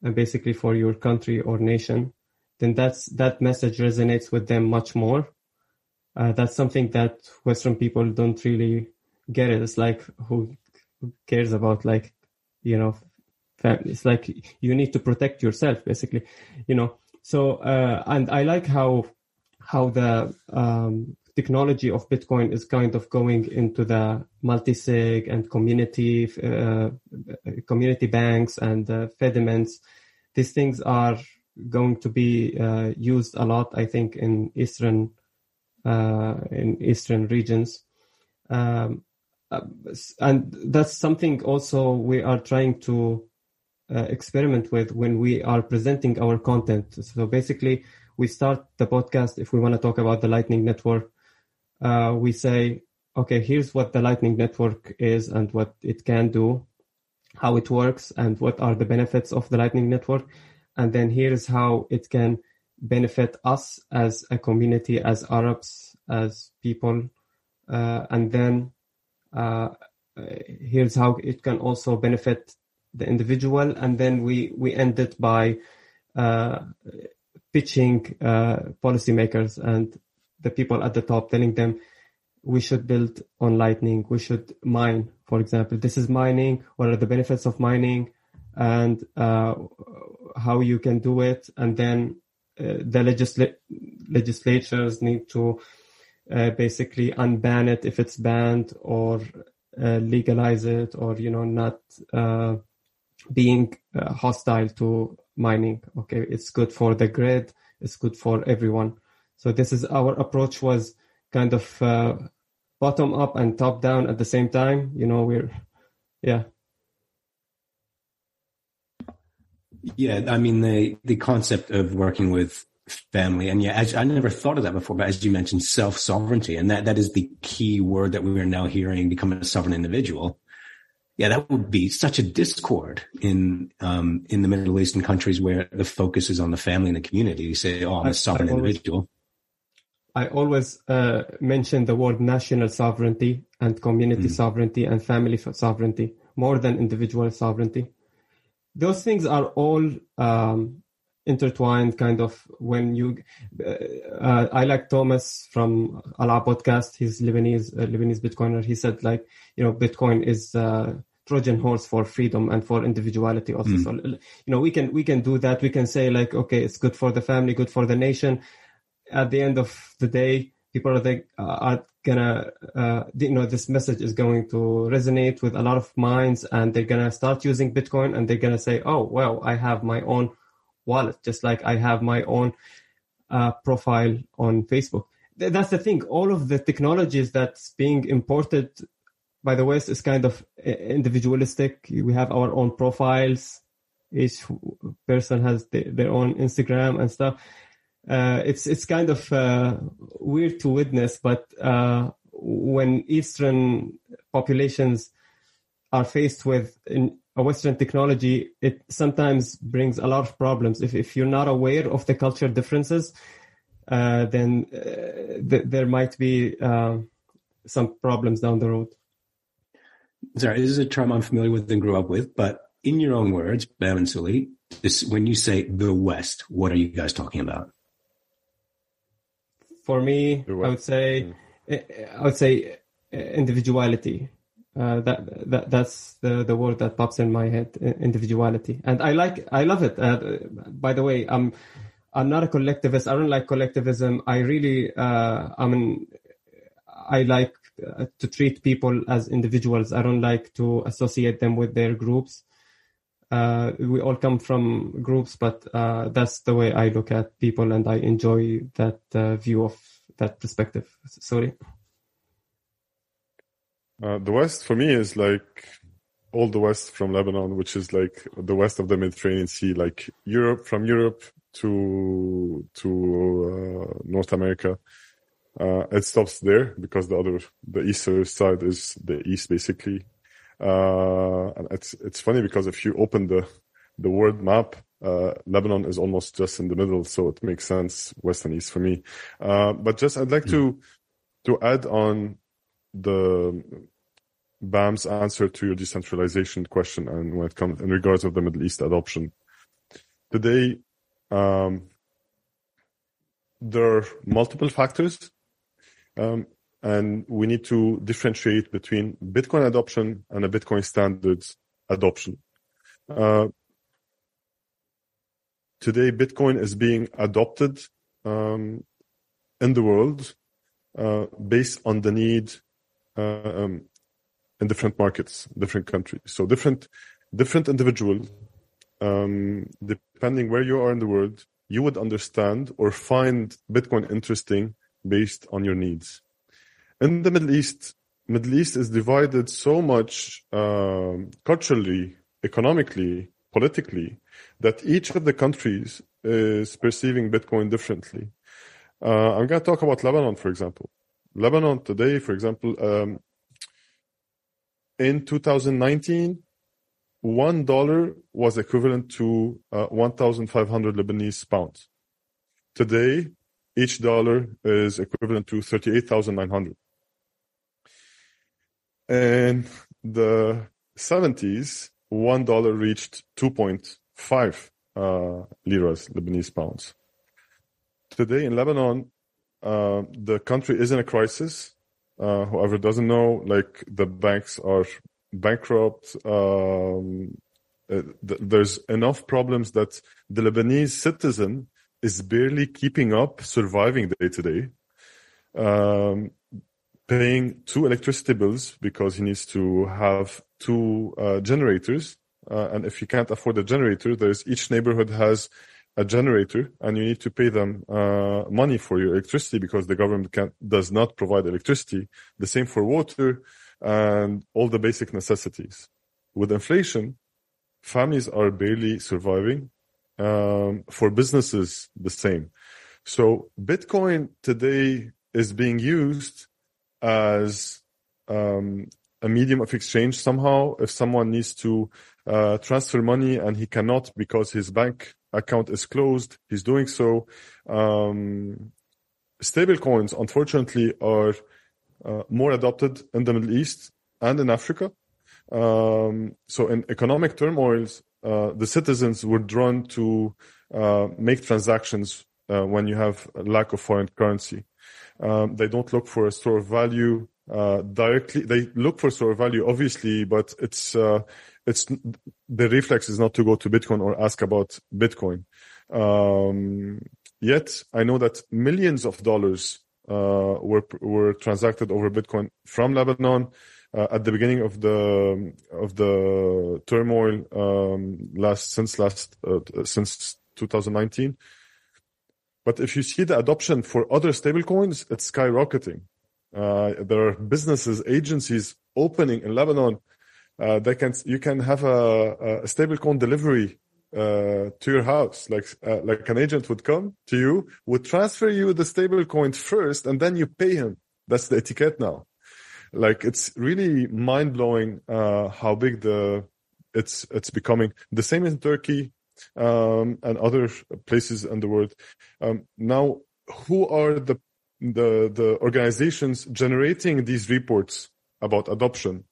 [SPEAKER 1] and basically for your country or nation, then that's that message resonates with them much more. Uh, that's something that Western people don't really get it. It's like who, who cares about like you know family? It's like you need to protect yourself basically, you know. So, uh, and I like how how the um, technology of Bitcoin is kind of going into the multi-sig and community uh, community banks and uh, Fedimints. These things are going to be uh, used a lot, I think, in eastern uh, in eastern regions. Um, uh, and that's something also we are trying to uh, experiment with when we are presenting our content. So basically, we start the podcast if we want to talk about the Lightning Network. Uh, we say, okay, here's what the Lightning Network is and what it can do, how it works, and what are the benefits of the Lightning Network. And then here's how it can benefit us as a community, as Arabs, as people. Uh, and then uh, here's how it can also benefit the individual, and then we we end it by uh, pitching uh, policymakers and the people at the top, telling them we should build on Lightning, we should mine, for example. This is mining. What are the benefits of mining, and uh, how you can do it, and then uh, the legisla- legislatures need to uh, basically unban it if it's banned or uh, legalize it or you know not uh, being uh, hostile to mining. Okay, it's good for the grid. It's good for everyone. So this is our approach was kind of bottom up and top down at the same time. You know, we're yeah.
[SPEAKER 3] Yeah, I mean the the concept of working with family and yeah, as, I never thought of that before, but as you mentioned, self sovereignty, and that that is the key word that we are now hearing: becoming a sovereign individual yeah, that would be such a discord in um, in the Middle Eastern countries where the focus is on the family and the community. You say, "Oh, I'm a sovereign I always, individual."
[SPEAKER 1] I always uh, mention the word national sovereignty and community mm. sovereignty and family sovereignty more than individual sovereignty. Those things are all um, intertwined kind of when you uh, uh, i like thomas from allah podcast he's lebanese uh, lebanese bitcoiner he said like you know bitcoin is uh, Trojan horse for freedom and for individuality also. Mm. So, you know, we can, we can do that. We can say like, okay, it's good for the family, good for the nation. At the end of the day, people are, they, uh, are gonna, uh, you know, this message is going to resonate with a lot of minds and they're gonna start using Bitcoin and they're gonna say, oh, well, I have my own wallet, just like I have my own uh, profile on Facebook. that's the thing. All of the technologies that's being imported by the West is kind of individualistic. We have our own profiles. Each person has the, their own Instagram and stuff. Uh, it's it's kind of uh, weird to witness, but uh, when Eastern populations are faced with a Western technology, it sometimes brings a lot of problems. If if you're not aware of the culture differences, uh, then uh, th- there might be some problems down the road.
[SPEAKER 3] Sorry, this is a term I'm familiar with and grew up with, but in your own words, Bam and Suli, this, when you say the West, what are you guys talking about?
[SPEAKER 1] For me, I would say, mm. I would say individuality. Uh, that that that's the the word that pops in my head. Individuality, and I like, I love it. Uh, by the way, I'm I'm not a collectivist. I don't like collectivism. I really, uh, I mean, I like uh, to treat people as individuals. I don't like to associate them with their groups. Uh, we all come from groups, but uh, that's the way I look at people, and I enjoy that uh, view of that perspective. Sorry.
[SPEAKER 2] Uh, the West for me is like all the West from Lebanon, which is like the west of the Mediterranean Sea, like Europe from Europe to to uh, North America. Uh, it stops there because the other, the eastern side is the east basically. Uh, and it's, it's funny because if you open the, the world map, uh, Lebanon is almost just in the middle. So it makes sense, west and east for me. Uh, but just, I'd like to, to add on the, BAM's answer to your decentralization question and when it comes in regards of the Middle East adoption. Today, um, there are multiple factors um, and we need to differentiate between Bitcoin adoption and a Bitcoin standards adoption. Uh, today, Bitcoin is being adopted um, in the world uh, based on the need uh, um, in different markets, different countries. So different different individual, um, depending where you are in the world, you would understand or find Bitcoin interesting based on your needs. In the Middle East, Middle East is divided so much um, culturally, economically, politically, that each of the countries is perceiving Bitcoin differently. Uh, I'm going to talk about Lebanon, for example. Lebanon today, for example, um, in 2019, one dollar was equivalent to uh, 1,500 Lebanese pounds. Today, each dollar is equivalent to 38,900. In the 70s, one dollar reached 2.5 uh, liras, Lebanese pounds. Today in Lebanon, uh, the country is in a crisis. Uh, whoever doesn't know, like the banks are bankrupt. Um, uh, th- there's enough problems that the Lebanese citizen is barely keeping up, surviving day to day, um, paying two electricity bills because he needs to have two uh, generators. Uh, and if you can't afford a generator, there's each neighborhood has a generator, and you need to pay them uh, money for your electricity because the government can, does not provide electricity. The same for water and all the basic necessities. With inflation, families are barely surviving um, for businesses, the same. So Bitcoin today is being used as um, a medium of exchange somehow. If someone needs to uh, transfer money and he cannot because his bank account is closed, he's doing so. Um, stable coins, unfortunately, are uh, more adopted in the Middle East and in Africa. Um, so in economic turmoils, uh, the citizens were drawn to uh, make transactions uh, when you have a lack of foreign currency. Um, they don't look for a store of value uh, directly. They look for store of value, obviously, but it's uh, it's the reflex is not to go to Bitcoin or ask about Bitcoin. Um, yet I know that millions of dollars uh, were were transacted over Bitcoin from Lebanon uh, at the beginning of the of the turmoil um, last since last uh, since 2019. But if you see the adoption for other stablecoins, it's skyrocketing. Uh, there are businesses, agencies opening in Lebanon. Uh, they can you can have a, a stablecoin delivery uh, to your house, like uh, like an agent would come to you, would transfer you the stablecoin first, and then you pay him. That's the etiquette now. Like it's really mind blowing uh, how big the it's it's becoming. The same in Turkey um, and other places in the world. Um, now, who are the the the organizations generating these reports about adoption?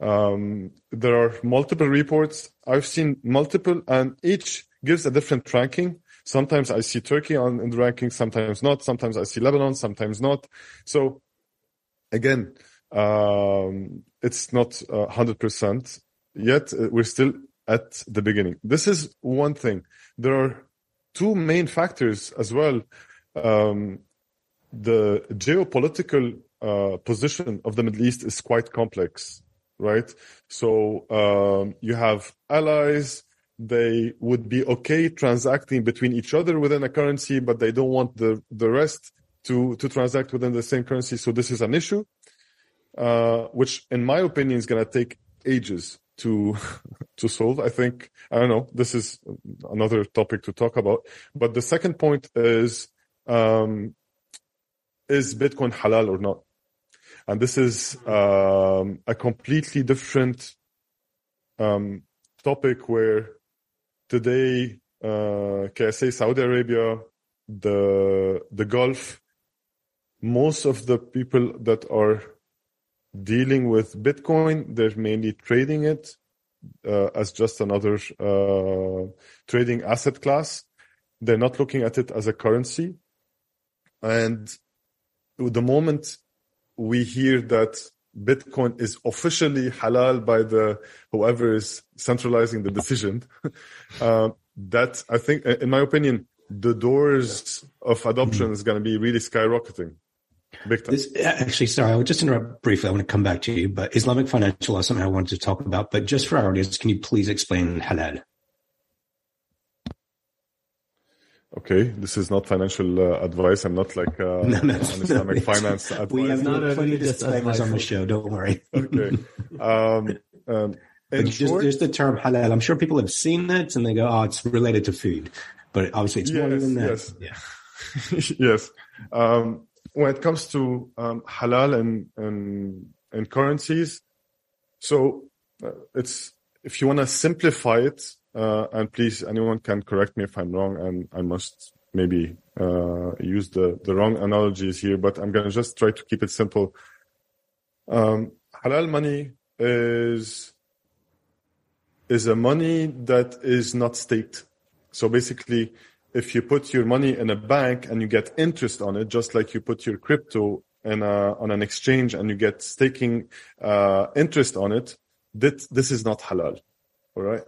[SPEAKER 2] Um, there are multiple reports. I've seen multiple, and each gives a different ranking. Sometimes I see Turkey on in the ranking, sometimes not. Sometimes I see Lebanon, sometimes not. So again, um, it's not hundred percent yet. Uh, we're still at the beginning. This is one thing. There are two main factors as well. Um, the geopolitical uh, position of the Middle East is quite complex, right? So um, you have allies. They would be okay transacting between each other within a currency, but they don't want the the rest to to transact within the same currency. So this is an issue, uh, which, in my opinion, is going to take ages to to solve. I think I don't know. This is another topic to talk about. But the second point is um, is Bitcoin halal or not? And this is um, a completely different um, topic where today, uh, KSA, Saudi Arabia, the the Gulf, most of the people that are dealing with Bitcoin, they're mainly trading it uh, as just another uh, trading asset class. They're not looking at it as a currency. And the moment we hear that Bitcoin is officially halal by the whoever is centralizing the decision, uh, that I think, in my opinion, the doors of adoption is going to be really skyrocketing. Big.
[SPEAKER 3] This, actually, sorry, I would just interrupt briefly. I want to come back to you, but Islamic financial law is something I wanted to talk about. But just for our audience, can you please explain halal?
[SPEAKER 2] Okay, this is not financial uh, advice. I'm not like uh, no, no, an Islamic no, finance advice.
[SPEAKER 3] We have not plenty disclaimers on the show. Don't worry.
[SPEAKER 2] okay. Um, um,
[SPEAKER 3] just, short, just the term halal. I'm sure people have seen it and they go, "Oh, it's related to food," but obviously it's yes, more than that.
[SPEAKER 2] Yes. Yeah. yes. Um, when it comes to um, halal and, and and currencies, so uh, it's if you want to simplify it, uh, and please, anyone can correct me if I'm wrong, and I must maybe uh, use the the wrong analogies here, but I'm gonna just try to keep it simple. Um, halal money is is a money that is not staked. So basically, if you put your money in a bank and you get interest on it, just like you put your crypto in a, on an exchange and you get staking uh, interest on it, that this is not halal. All right.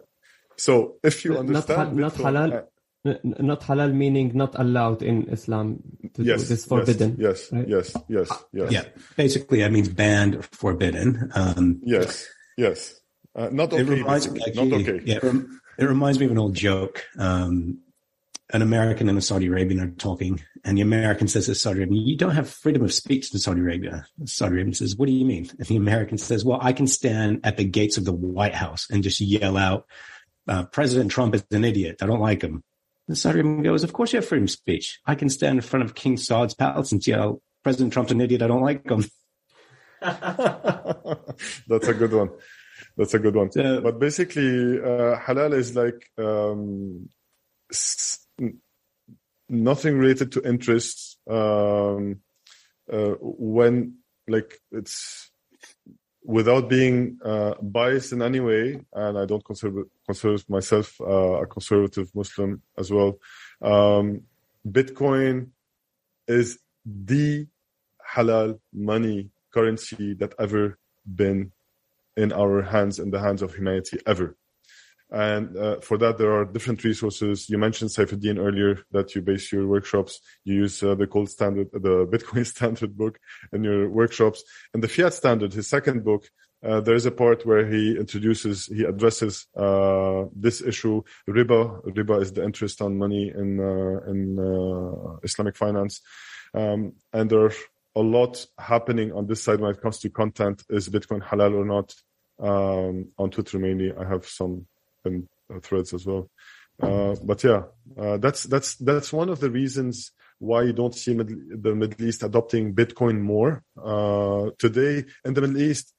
[SPEAKER 2] So if you understand,
[SPEAKER 1] not, not halal. Uh, not halal meaning not allowed in Islam to
[SPEAKER 2] yes,
[SPEAKER 1] do this forbidden.
[SPEAKER 2] Yes, right? yes, yes, yes.
[SPEAKER 3] Yeah, basically that means banned, forbidden. Um,
[SPEAKER 2] yes, yes. Uh, not okay. It reminds me, not okay.
[SPEAKER 3] Yeah, it reminds me of an old joke. Um, an American and a Saudi Arabian are talking, and the American says to Saudi Arabian, "You don't have freedom of speech in Saudi Arabia." Saudi Arabian says, "What do you mean?" And the American says, "Well, I can stand at the gates of the White House and just yell out, uh, President Trump is an idiot. I don't like him." The Saudi Arabian goes, "Of course you have freedom of speech. I can stand in front of King Saud's palace and yell, President Trump's an idiot. I don't like him."
[SPEAKER 2] That's a good one. That's a good one. So, but basically, uh, halal is like um, nothing related to interests um, uh, when like it's without being uh, biased in any way and i don't consider consider myself uh, a conservative muslim as well um, bitcoin is the halal money currency that ever been in our hands in the hands of humanity ever and uh, for that, there are different resources. You mentioned Saifedean earlier that you base your workshops. You use uh, the gold standard, the Bitcoin standard book in your workshops. And the fiat standard, his second book, uh, there is a part where he introduces, he addresses uh, this issue. Riba, riba is the interest on money in uh, in uh, Islamic finance, um, and there are a lot happening on this side when it comes to content. Is Bitcoin halal or not? Um, on Twitter mainly, I have some uh, threads as well. Uh, but yeah, that's that's that's one of the reasons why you don't see the Middle East adopting Bitcoin more today in the Middle East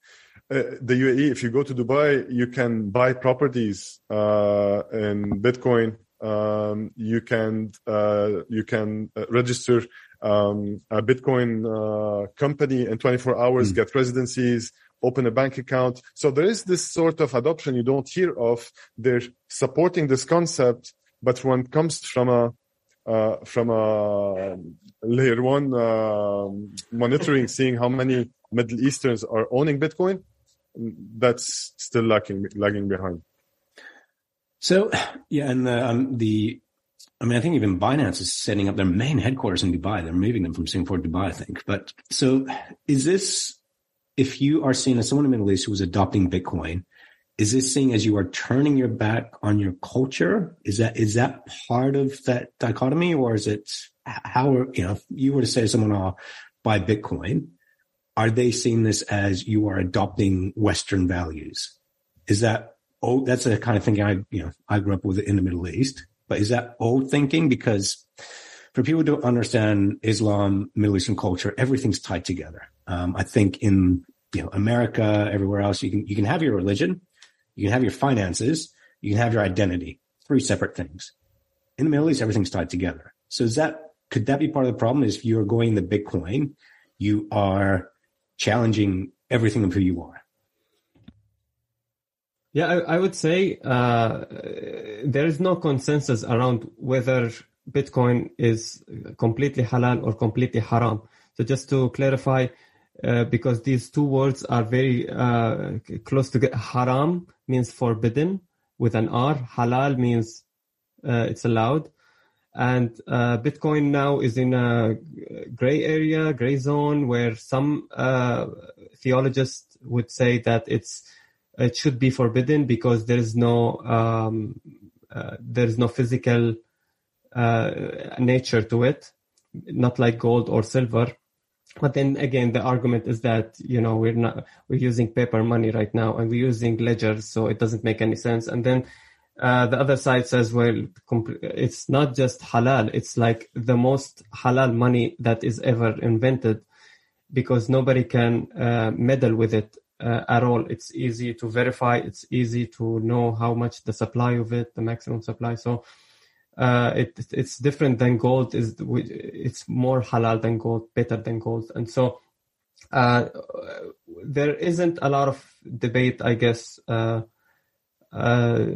[SPEAKER 2] uh, the UAE, if you go to Dubai, you can buy properties uh, in Bitcoin. Um, you can uh, you can uh, register um, a Bitcoin uh, company in 24 hours, mm. get residencies, open a bank account. So there is this sort of adoption you don't hear of. They're supporting this concept, but when it comes from a uh, from a layer one um, monitoring, seeing how many Middle Easterns are owning Bitcoin, that's still lagging lagging behind.
[SPEAKER 3] So yeah, and the, um, the I mean, I think even Binance is setting up their main headquarters in Dubai. They're moving them from Singapore to Dubai, I think. But so is this, if you are seen as someone in the Middle East who is adopting Bitcoin, is this seeing as you are turning your back on your culture? Is that, is that part of that dichotomy or is it how, are you know, if you were to say to someone, I'll buy Bitcoin, are they seeing this as you are adopting Western values? Is that oh, that's the kind of thinking I you know I grew up with in the Middle East, but is that old thinking? Because for people to understand Islam, Middle Eastern culture, everything's tied together. Um, I think in you know America, everywhere else, you can you can have your religion, you can have your finances, you can have your identity, three separate things. In the Middle East, everything's tied together. So is that could that be part of the problem? Is if you are going the Bitcoin, you are challenging everything of who you are.
[SPEAKER 1] Yeah, I, I would say uh, there is no consensus around whether Bitcoin is completely halal or completely haram. So just to clarify, uh, because these two words are very uh, close together. Haram means forbidden with an R. Halal means uh, it's allowed and uh, Bitcoin now is in a gray area, gray zone, where some uh, theologists would say that it's it should be forbidden because there is no um, there is no physical nature to it, not like gold or silver. But then again, the argument is that you know we're not we're using paper money right now, and we're using ledgers, so it doesn't make any sense. And then uh, the other side says, well, it's not just halal. It's like the most halal money that is ever invented because nobody can uh, meddle with it uh, at all. It's easy to verify. It's easy to know how much the supply of it, the maximum supply. So uh, it, it's different than gold. Is It's more halal than gold, better than gold. And so uh, there isn't a lot of debate, I guess, uh, uh,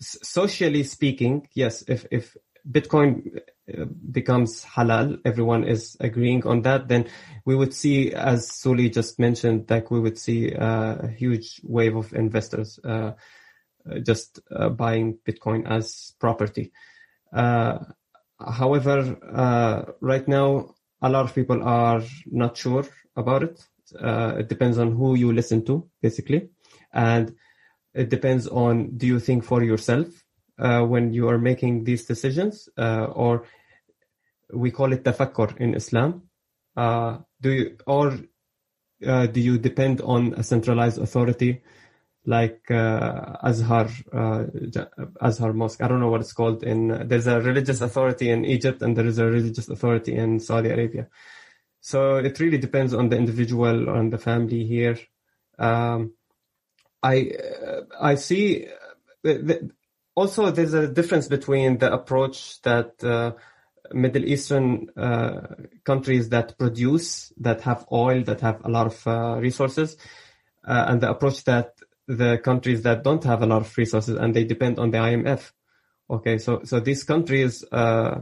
[SPEAKER 1] socially speaking, yes, if, if Bitcoin uh, becomes halal, everyone is agreeing on that, then we would see, as Suli just mentioned, like we would see a huge wave of investors just buying Bitcoin as property. Uh, however, uh, right now, a lot of people are not sure about it. it depends on who you listen to, basically. And it depends on do you think for yourself uh, when you are making these decisions, uh, or we call it tafakkur in Islam. Uh, do you or uh, do you depend on a centralized authority like uh, Azhar uh, Azhar Mosque? I don't know what it's called. In there's a religious authority in Egypt and there is a religious authority in Saudi Arabia. So it really depends on the individual, on the family here. Um, I uh, I see. Uh, also, there's a difference between the approach that uh, Middle Eastern uh, countries that produce, that have oil, that have a lot of uh, resources, uh, and the approach that the countries that don't have a lot of resources and they depend on the IMF. Okay, so so these countries uh,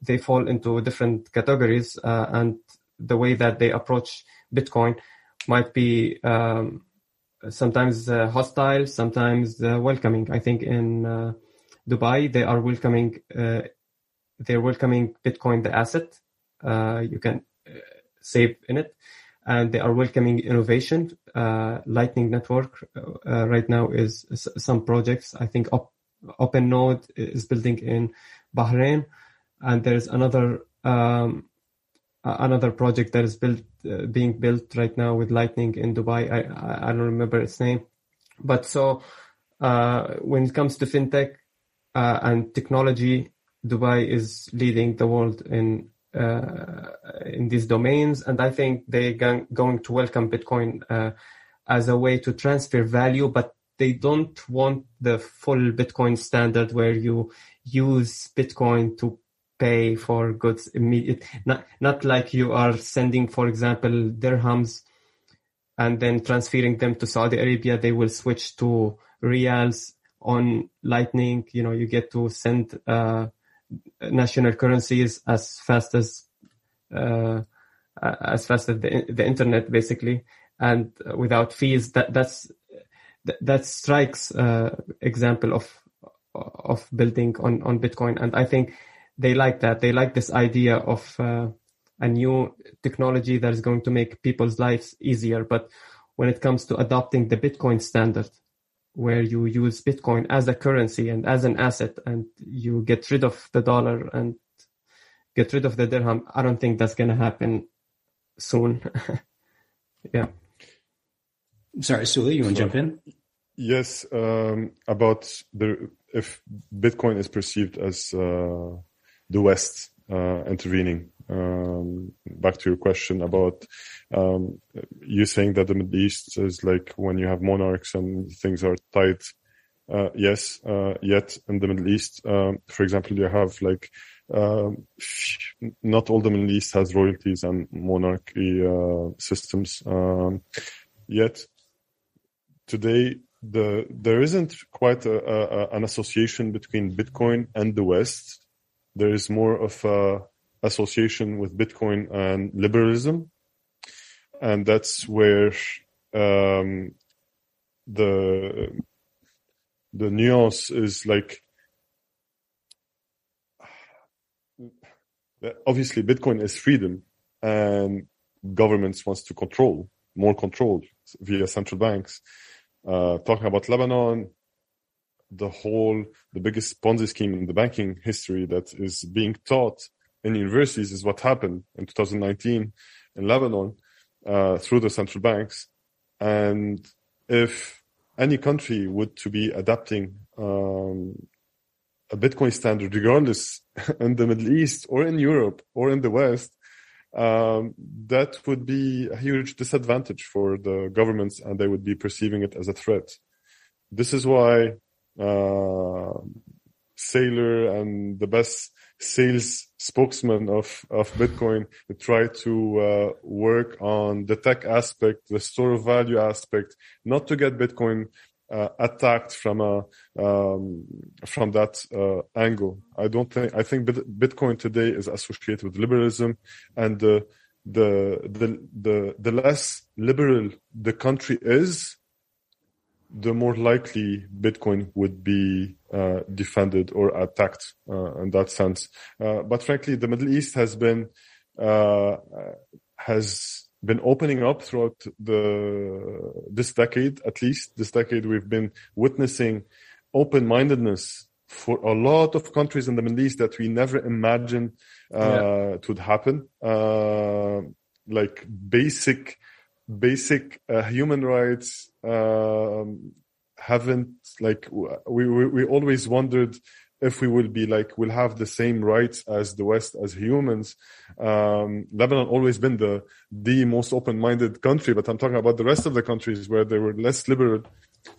[SPEAKER 1] they fall into different categories, uh, and the way that they approach Bitcoin might be. Um, sometimes uh, hostile, sometimes uh, welcoming. I think in uh, Dubai they are welcoming uh, they're welcoming Bitcoin the asset. Uh, you can save in it, and they are welcoming innovation. Uh, Lightning Network uh, right now is, is, some projects. I think Op- OpenNode is building in Bahrain, and there's another um, another project that is built uh, being built right now with Lightning in Dubai. I I don't remember its name, but so uh, when it comes to fintech uh, and technology, Dubai is leading the world in uh, in these domains, and I think they're going to welcome Bitcoin uh, as a way to transfer value, but they don't want the full Bitcoin standard where you use Bitcoin to pay for goods immediate not not like you are sending for example dirhams and then transferring them to Saudi Arabia. They will switch to riyals on lightning. You know you get to send uh, national currencies as fast as uh, as fast as the, the internet basically. And without fees that that's that strikes uh, example of of building on on bitcoin. And i think they like that. They like this idea of uh, a new technology that is going to make people's lives easier. But when it comes to adopting the bitcoin standard where you use Bitcoin as a currency and as an asset and you get rid of the dollar and get rid of the dirham. I don't think that's going to happen soon. yeah.
[SPEAKER 3] Sorry, Suli, you want to jump in?
[SPEAKER 2] Yes, um, about the if Bitcoin is perceived as uh, the West uh, intervening. Um, back to your question about um, you saying that the Middle East is like when you have monarchs and things are tight. Uh, yes, uh, yet in the Middle East, um, for example, you have like um, not all the Middle East has royalties and monarchy uh, systems. Um, yet today, the there isn't quite a, a, an association between Bitcoin and the West. There is more of a association with Bitcoin and liberalism, and that's where um, the the nuance is like obviously Bitcoin is freedom, and governments wants to control more control via central banks. Uh, talking about Lebanon, the whole the biggest Ponzi scheme in the banking history that is being taught in universities is what happened in 2019 in Lebanon uh, through the central banks. And if any country would to be adapting um, a Bitcoin standard, regardless in the Middle East or in Europe or in the West, um, that would be a huge disadvantage for the governments, and they would be perceiving it as a threat. This is why uh, Saylor and the best sales spokesman of, of Bitcoin try to uh, work on the tech aspect, the store of value aspect, not to get Bitcoin uh, attacked from a um, from that uh, angle. I don't think I think Bitcoin today is associated with liberalism, and the the the the, the less liberal the country is, the more likely Bitcoin would be uh, defended or attacked uh, in that sense. Uh, but frankly, the Middle East has been uh, has been opening up throughout the this decade, at least this decade. We've been witnessing open-mindedness for a lot of countries in the Middle East that we never imagined uh, yeah. it would happen. Uh, like basic basic human rights um, haven't like we, we we always wondered if we will be like we'll have the same rights as the West as humans. Um, Lebanon always been the the most open-minded country, but I'm talking about the rest of the countries where they were less liberal.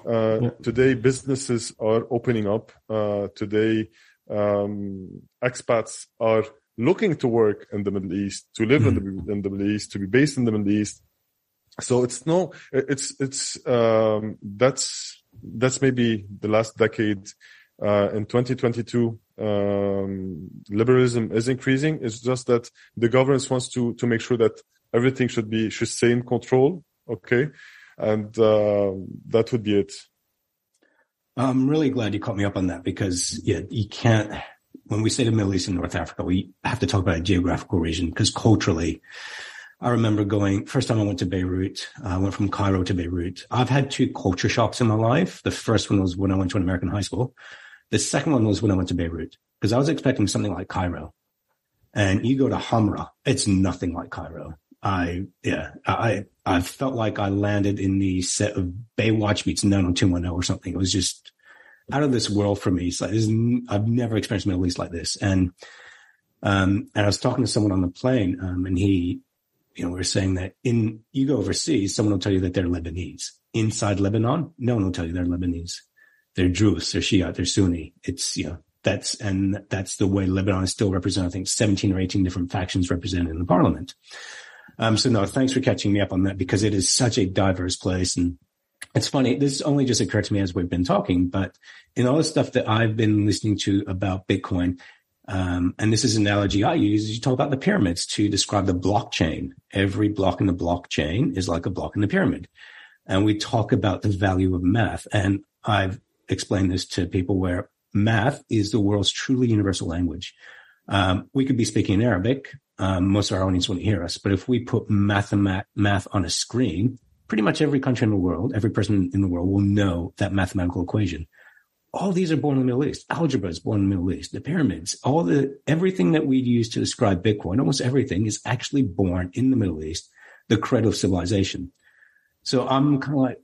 [SPEAKER 2] Uh, yeah. Today, businesses are opening up. Uh, today, um, expats are looking to work in the Middle East, to live mm-hmm. in, the, in the Middle East, to be based in the Middle East so it's no it's it's um, that's that's maybe the last decade uh, in 2022 um, liberalism is increasing. It's just that the government wants to to make sure that everything should be should stay in control okay? And uh, that would be it.
[SPEAKER 3] I'm really glad you caught me up on that because yeah you can't when we say the middle east and north africa we have to talk about a geographical region because culturally I remember going, first time I went to Beirut, I went from Cairo to Beirut. I've had two culture shocks in my life. The first one was when I went to an American high school. The second one was when I went to Beirut because I was expecting something like Cairo. And you go to Hamra, it's nothing like Cairo. I, yeah, I, I felt like I landed in the set of Baywatch meets 90210 or something. It was just out of this world for me. So I've never experienced Middle East like this. And, um, and I was talking to someone on the plane, um, and he, you know, we are saying that in, you go overseas, someone will tell you that they're Lebanese. Inside Lebanon, no one will tell you they're Lebanese. They're Druze, they're Shia, they're Sunni. It's, you know, that's, and that's the way Lebanon is still represented. I think 17 or 18 different factions represented in the parliament. Um, so no, thanks for catching me up on that because it is such a diverse place. And it's funny. This only just occurred to me as we've been talking, but in all the stuff that I've been listening to about Bitcoin, um, and this is an analogy I use, you talk about the pyramids to describe the blockchain. Every block in the blockchain is like a block in the pyramid. And we talk about the value of math. And I've explained this to people where math is the world's truly universal language. Um, we could be speaking in Arabic. Um, most of our audience wouldn't hear us, but if we put math, math on a screen, pretty much every country in the world, every person in the world will know that mathematical equation. All these are born in the Middle East. Algebra is born in the Middle East. The pyramids, all the, everything that we use to describe Bitcoin, almost everything is actually born in the Middle East, the cradle of civilization. So I'm kind of like,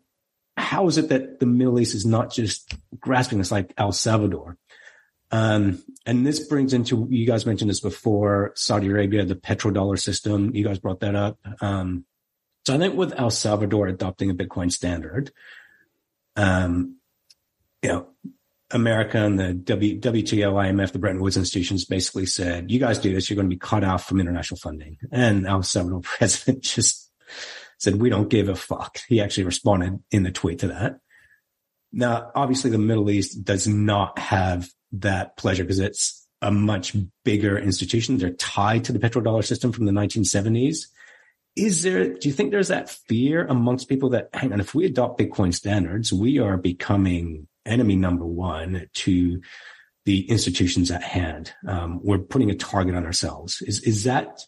[SPEAKER 3] how is it that the Middle East is not just grasping this like El Salvador? Um, and this brings into, you guys mentioned this before, Saudi Arabia, the petrodollar system. You guys brought that up. Um, so I think with El Salvador adopting a Bitcoin standard, um, you know, America and the w, WTO, IMF, the Bretton Woods institutions basically said, you guys do this, you're going to be cut off from international funding. And El Salvador president just said, we don't give a fuck. He actually responded in the tweet to that. Now, obviously the Middle East does not have that pleasure because it's a much bigger institution. They're tied to the petrodollar system from the 1970s. Is there, do you think there's that fear amongst people that, hang on, if we adopt Bitcoin standards, we are becoming enemy number one to the institutions at hand? Um, we're putting a target on ourselves. Is, is that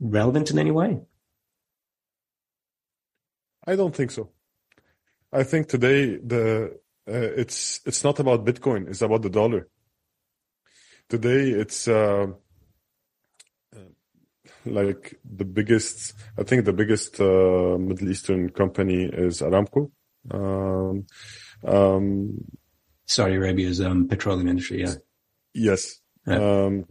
[SPEAKER 3] relevant in any way?
[SPEAKER 2] I don't think so. I think today the uh, it's it's not about Bitcoin. It's about the dollar today it's uh, like the biggest i think the biggest uh, middle eastern company is aramco um, um,
[SPEAKER 3] saudi arabia's um, petroleum industry yeah
[SPEAKER 2] yes yeah. Um,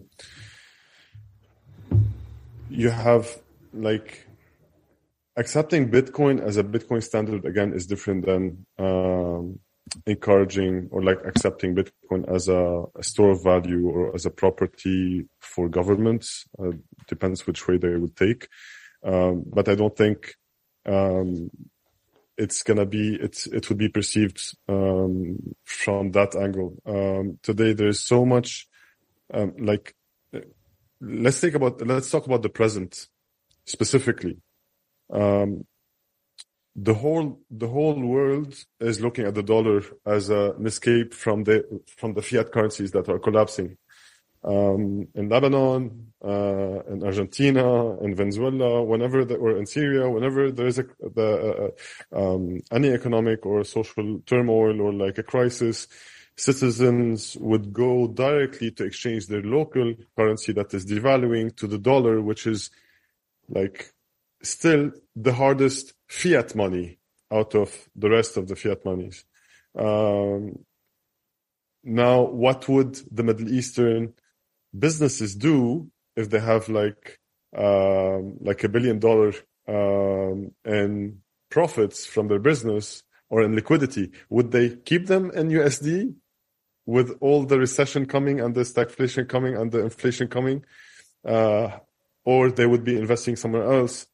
[SPEAKER 2] you have like accepting bitcoin as a bitcoin standard again is different than um, encouraging or like accepting Bitcoin as a, a, store of value or as a property for governments. Uh, depends which way they would take. Um, but I don't think um, it's gonna be it's it would be perceived um, from that angle. Um, today there is so much um, like let's think about let's talk about the present specifically. Um, the whole the whole world is looking at the dollar as a, an escape from the from the fiat currencies that are collapsing. Um, in Lebanon, uh, in Argentina, in Venezuela, whenever the, or in Syria, whenever there is a, the, uh, um, any economic or social turmoil or like a crisis, citizens would go directly to exchange their local currency that is devaluing to the dollar, which is like still the hardest fiat money out of the rest of the fiat monies. Um, now, what would the Middle Eastern businesses do if they have like um, like a billion dollar um, in profits from their business or in liquidity? Would they keep them in USD with all the recession coming and the stagflation coming and the inflation coming, uh, or they would be investing somewhere else?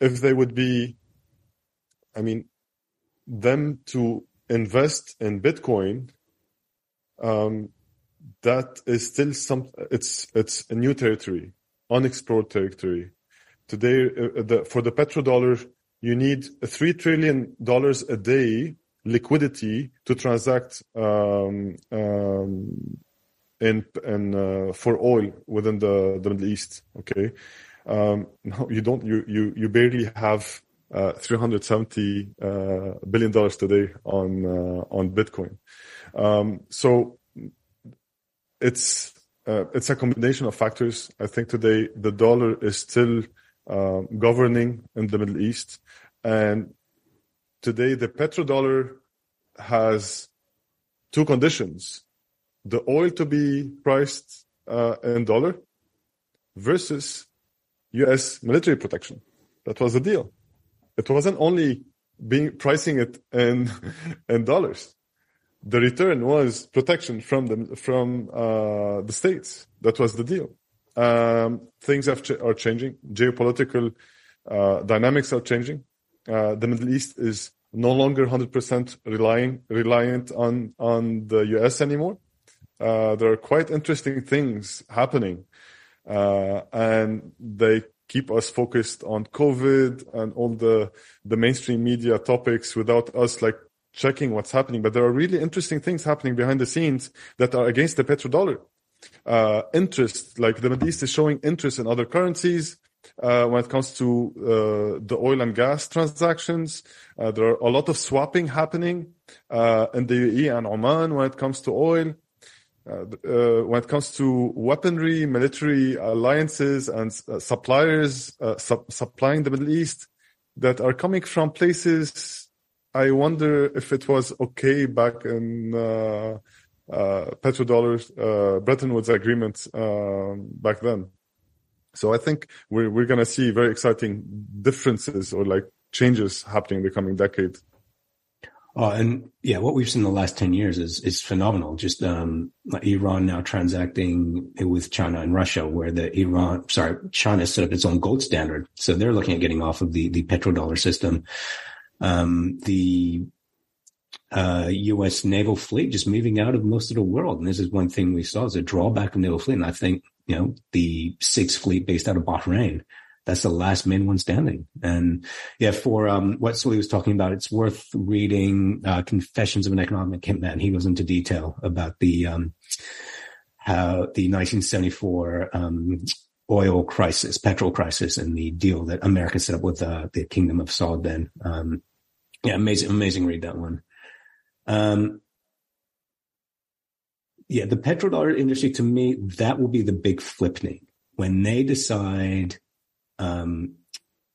[SPEAKER 2] if they would be, I mean, them to invest in Bitcoin, um, that is still some. It's it's a new territory, unexplored territory. Today, uh, the, for the petrodollar, you need three trillion dollars a day liquidity to transact um, um, in in uh, for oil within the, the Middle East. Okay, um, no, you don't. You you you barely have uh, 370 uh, billion dollars today on uh, on Bitcoin. Um, so it's uh, it's a combination of factors. I think today the dollar is still uh, governing in the Middle East, and today the petrodollar has two conditions: the oil to be priced uh, in dollar versus U.S. military protection. That was the deal. It wasn't only being pricing it in in dollars. The return was protection from the from uh, the states. That was the deal. Um, things ch- are changing. Geopolitical uh, dynamics are changing. Uh, the Middle East is no longer 100% relying reliant on on the U.S. anymore. Uh, there are quite interesting things happening, uh, and they keep us focused on COVID and all the the mainstream media topics without us like checking what's happening. But there are really interesting things happening behind the scenes that are against the petrodollar. Uh, interest, like the Middle East is showing interest in other currencies. Uh, when it comes to uh, the oil and gas transactions, uh, there are a lot of swapping happening uh, in the UAE and Oman when it comes to oil. Uh, uh, when it comes to weaponry, military alliances, and suppliers su- supplying the Middle East that are coming from places, I wonder if it was okay back in uh, uh, petrodollars, Bretton Woods agreement um, back then. So I think we're we're gonna see very exciting differences or like changes happening in the coming decade.
[SPEAKER 3] Uh, and yeah, what we've seen the last 10 years is, is phenomenal. Just, um, Iran now transacting with China and Russia, where the Iran, sorry, China set up its own gold standard. So they're looking at getting off of the, the petrodollar system. Um, the, uh, U.S. naval fleet just moving out of most of the world. And this is one thing we saw as a drawback of naval fleet. And I think, you know, the sixth fleet based out of Bahrain that's the last main one standing. And yeah, for um, what Suli was talking about, it's worth reading uh, Confessions of an Economic Hitman. He goes into detail about the um, how the 1974 um, oil crisis, petrol crisis, and the deal that America set up with uh, the Kingdom of Saud. Then, um, yeah, amazing, amazing read that one. Um, yeah, the petrodollar industry to me, that will be the big flippening when they decide um,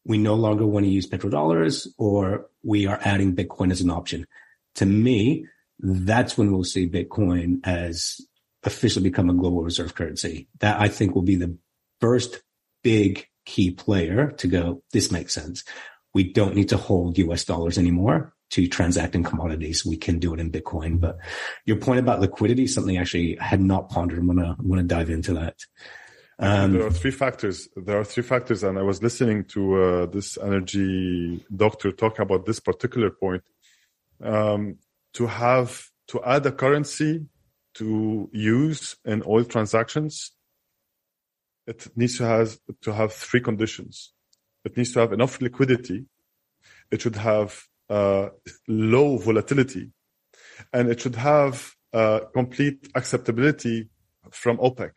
[SPEAKER 3] we no longer want to use petrodollars or we are adding Bitcoin as an option. To me, that's when we'll see Bitcoin as officially become a global reserve currency. That I think will be the first big key player to go, this makes sense. We don't need to hold US dollars anymore to transact in commodities. We can do it in Bitcoin. But your point about liquidity, something I actually had not pondered. I'm gonna dive into that.
[SPEAKER 2] Um, there are three factors. There are three factors, and I was listening to uh, this energy doctor talk about this particular point. Um, to have to add a currency to use in oil transactions, it needs to have to have three conditions. It needs to have enough liquidity. It should have uh, low volatility, and it should have uh, complete acceptability from OPEC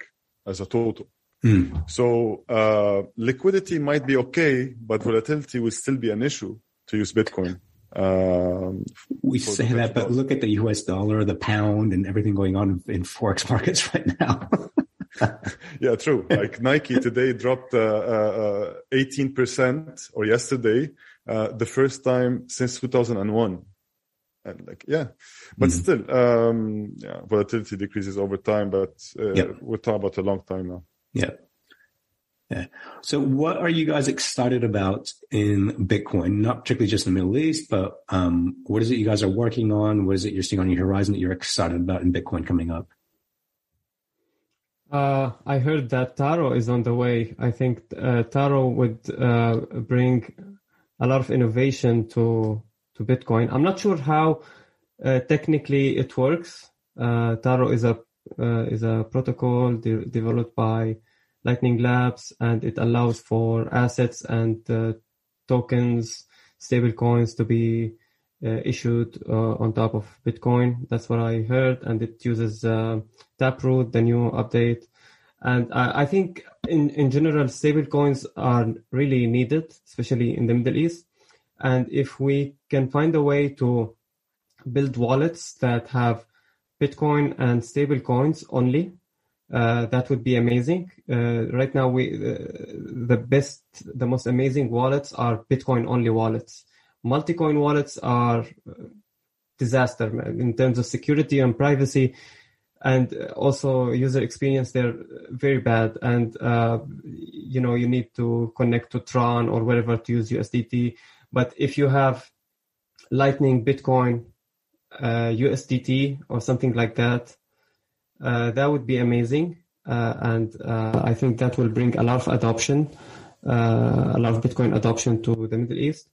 [SPEAKER 2] as a total. Mm. So uh, liquidity might be okay, but volatility will still be an issue to use Bitcoin. Um,
[SPEAKER 3] we say that, but look at the U.S. dollar, the pound, and everything going on in forex markets right now.
[SPEAKER 2] yeah, true. Like Nike today dropped uh, uh, 18% or yesterday, uh, the first time since 2001. And like, yeah, but mm still, um, yeah, volatility decreases over time, but uh, yep. we're talking about a long time now.
[SPEAKER 3] Yeah. Yeah. So what are you guys excited about in Bitcoin? Not particularly just in the Middle East, but um, what is it you guys are working on? What is it you're seeing on your horizon that you're excited about in Bitcoin coming up?
[SPEAKER 1] Uh, I heard that Taro is on the way. I think uh, Taro would uh, bring a lot of innovation to to Bitcoin. I'm not sure how uh, technically it works. Uh, Taro is a uh, is a protocol de- developed by Lightning Labs, and it allows for assets and tokens, stable coins to be issued uh, on top of Bitcoin. That's what I heard, and it uses uh, Taproot, the new update. And I think in, in general, stable coins are really needed, especially in the Middle East. And if we can find a way to build wallets that have Bitcoin and stable coins only, uh, that would be amazing. Uh, right now, we uh, the best, the most amazing wallets are Bitcoin only wallets. Multi-coin wallets are disaster in terms of security and privacy and also user experience they're very bad. And uh, you know you need to connect to tron or wherever to use usdt but if you have lightning bitcoin uh, usdt or something like that uh, that would be amazing. Uh, and uh, i think that will bring a lot of adoption uh, a lot of bitcoin adoption to the middle east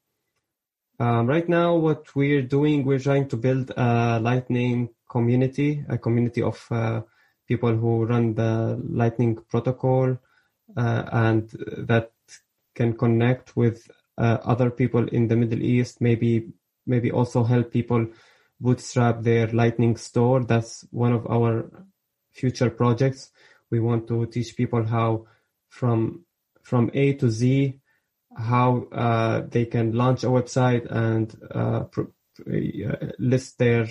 [SPEAKER 1] um, right now, what we're doing, we're trying to build a Lightning community, a community of uh, people who run the Lightning protocol, uh, and that can connect with uh, other people in the Middle East. Maybe, maybe also help people bootstrap their Lightning store. That's one of our future projects. We want to teach people how from from A to Z how uh, they can launch a website and uh, pr- uh, list their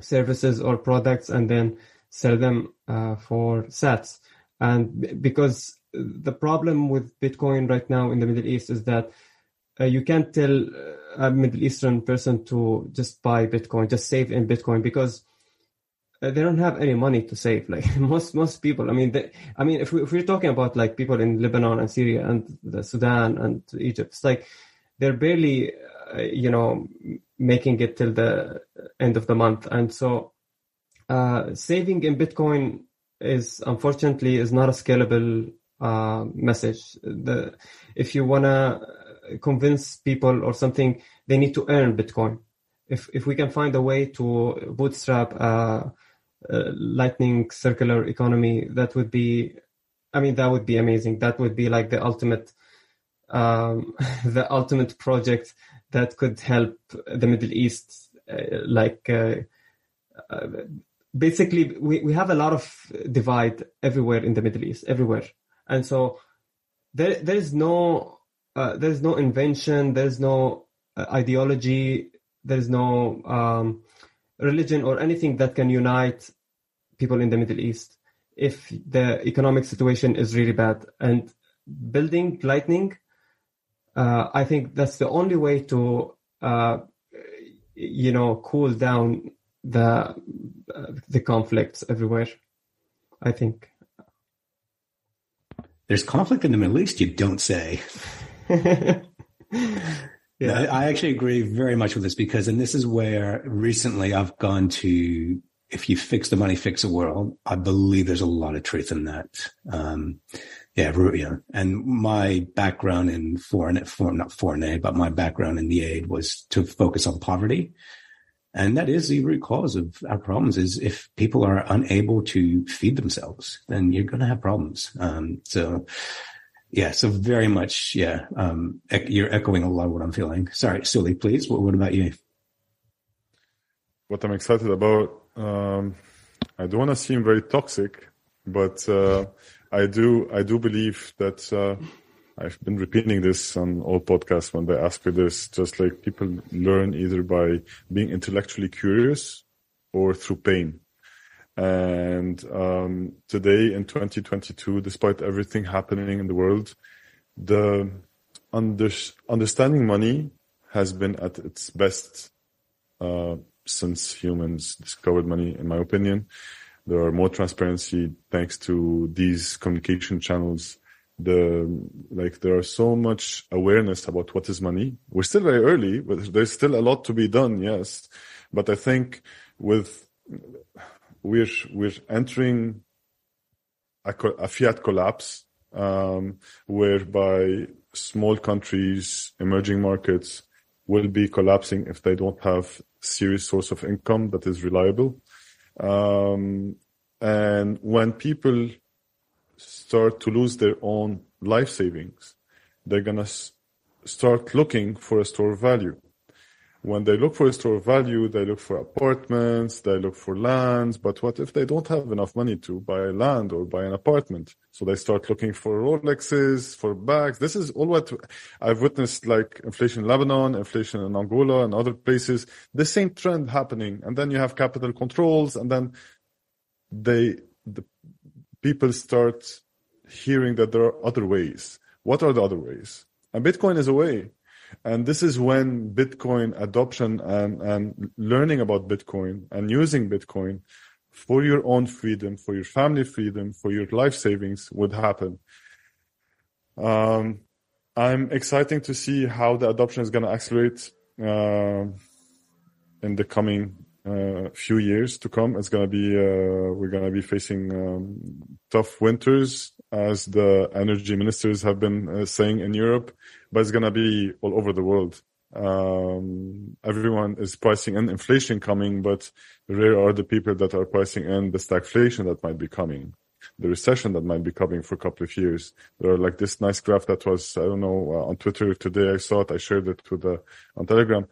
[SPEAKER 1] services or products and then sell them uh, for sats. And because the problem with Bitcoin right now in the Middle East is that uh, you can't tell a Middle Eastern person to just buy Bitcoin, just save in Bitcoin because they don't have any money to save. Like most most people, I mean, they, I mean, if, we, if we're talking about like people in Lebanon and Syria and the Sudan and Egypt, it's like they're barely, uh, you know, making it till the end of the month, and so uh, saving in Bitcoin is unfortunately is not a scalable uh, message. The if you wanna convince people or something, they need to earn Bitcoin. If if we can find a way to bootstrap uh, uh, lightning circular economy that would be i mean that would be amazing. That would be like the ultimate um, the ultimate project that could help the middle east uh, like uh, uh, basically we, we have a lot of divide everywhere in the middle east everywhere. And so there there is no uh, there's no invention there's no uh, ideology there's no um, religion or anything that can unite people in the Middle East if the economic situation is really bad. And building Lightning, uh, I think that's the only way to, uh, you know, cool down the uh, the conflicts everywhere. I think
[SPEAKER 3] there's conflict in the Middle East. You don't say. Yeah, I actually agree very much with this because, and this is where recently I've gone to, if you fix the money, fix the world. I believe there's a lot of truth in that. Um, yeah, yeah. And my background in foreign, foreign, not foreign aid, but my background in the aid was to focus on poverty. And that is the root cause of our problems is if people are unable to feed themselves, then you're going to have problems. Um, so, yeah, so very much, yeah. Um, you're echoing a lot of what I'm feeling. Sorry, Suli, please. What, what about you?
[SPEAKER 2] What I'm excited about, um, I don't want to seem very toxic, but uh, I do. I do believe that uh, I've been repeating this on all podcasts when they ask me this. Just like people learn either by being intellectually curious or through pain. And um, today in 2022, despite everything happening in the world, the under, understanding money has been at its best uh, since humans discovered money, in my opinion. There are more transparency thanks to these communication channels. The like there are so much awareness about what is money. We're still very early, but there's still a lot to be done. Yes, but I think with we're we're entering a, a fiat collapse, um, whereby small countries, emerging markets will be collapsing if they don't have serious source of income that is reliable. Um, and when people start to lose their own life savings, they're gonna s- start looking for a store of value. When they look for a store of value, they look for apartments, they look for lands. But what if they don't have enough money to buy land or buy an apartment? So they start looking for Rolexes, for bags. This is all what I've witnessed, like inflation in Lebanon, inflation in Angola and other places. The same trend happening. And then you have capital controls and then they, the people start hearing that there are other ways. What are the other ways? And Bitcoin is a way. And this is when Bitcoin adoption and, and learning about Bitcoin and using Bitcoin for your own freedom, for your family freedom, for your life savings would happen. Um, I'm excited to see how the adoption is going to accelerate uh, in the coming uh, few years to come. It's to be uh, we're to be facing um, tough winters, as the energy ministers have been uh, saying in Europe but it's to be all over the world. Um, everyone is pricing in inflation coming, but rare are the people that are pricing in the stagflation that might be coming, the recession that might be coming for a couple of years. There are like this nice graph that was, I don't know, uh, on Twitter today. I saw it. I shared it to the, on Telegram.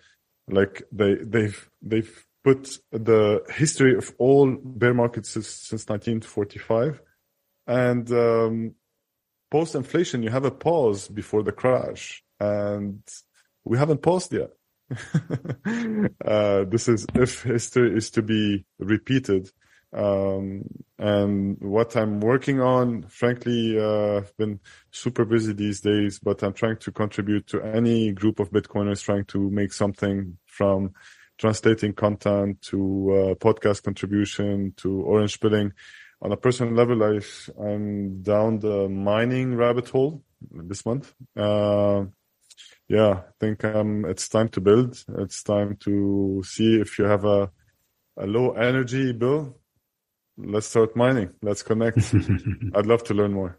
[SPEAKER 2] Like they, they've, they've put the history of all bear markets since, since 1945. And, um, post inflation, you have a pause before the crash, and we haven't paused yet. uh, this is if history is to be repeated. Um, and what I'm working on, frankly, uh, I've been super busy these days, but I'm trying to contribute to any group of Bitcoiners trying to make something from translating content to uh, podcast contribution to orange pilling on a personal level, I, I'm down the mining rabbit hole this month. Uh, yeah, I think um, it's time to build. It's time to see if you have a, a low energy bill. Let's start mining. Let's connect. I'd love to learn more.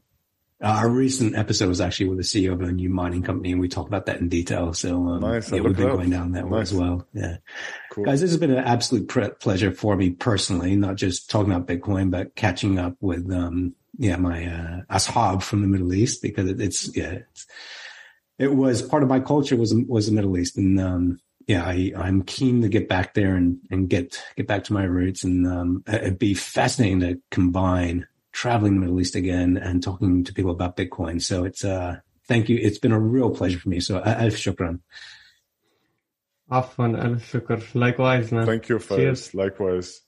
[SPEAKER 3] Our recent episode was actually with the CEO of a new mining company, and we talked about that in detail. So, um, nice. yeah, we've been going down that nice. way as well. Yeah, cool. guys, this has been an absolute pre- pleasure for me personally, not just talking about Bitcoin, but catching up with, um, yeah, my uh, ashab from the Middle East because it, it's yeah, it's, it was part of my culture was was the Middle East, and um, yeah, I, I'm keen to get back there and and get get back to my roots, and um, it'd be fascinating to combine traveling the Middle East again and talking to people about Bitcoin. So it's uh thank you. It's been a real pleasure for me. So alf shukran.
[SPEAKER 1] Afwan, alf shukr. Likewise, man.
[SPEAKER 2] Thank you, Faris. Likewise.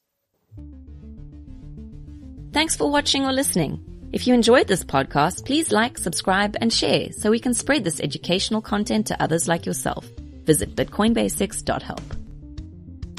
[SPEAKER 4] Thanks for watching or listening. If you enjoyed this podcast, please like, subscribe, and share so we can spread this educational content to others like yourself. Visit bitcoinbasics.help.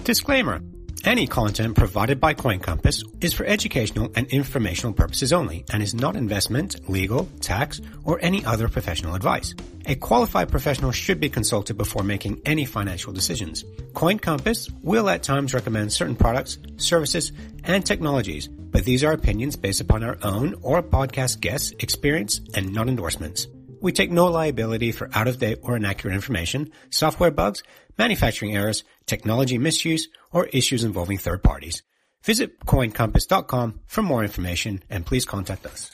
[SPEAKER 5] Disclaimer. Any content provided by CoinCompass is for educational and informational purposes only and is not investment, legal, tax, or any other professional advice. A qualified professional should be consulted before making any financial decisions. CoinCompass will at times recommend certain products, services, and technologies, but these are opinions based upon our own or podcast guests' experience and not endorsements. We take no liability for out-of-date or inaccurate information, software bugs, manufacturing errors, technology misuse, or issues involving third parties. Visit coincompass.com for more information and please contact us.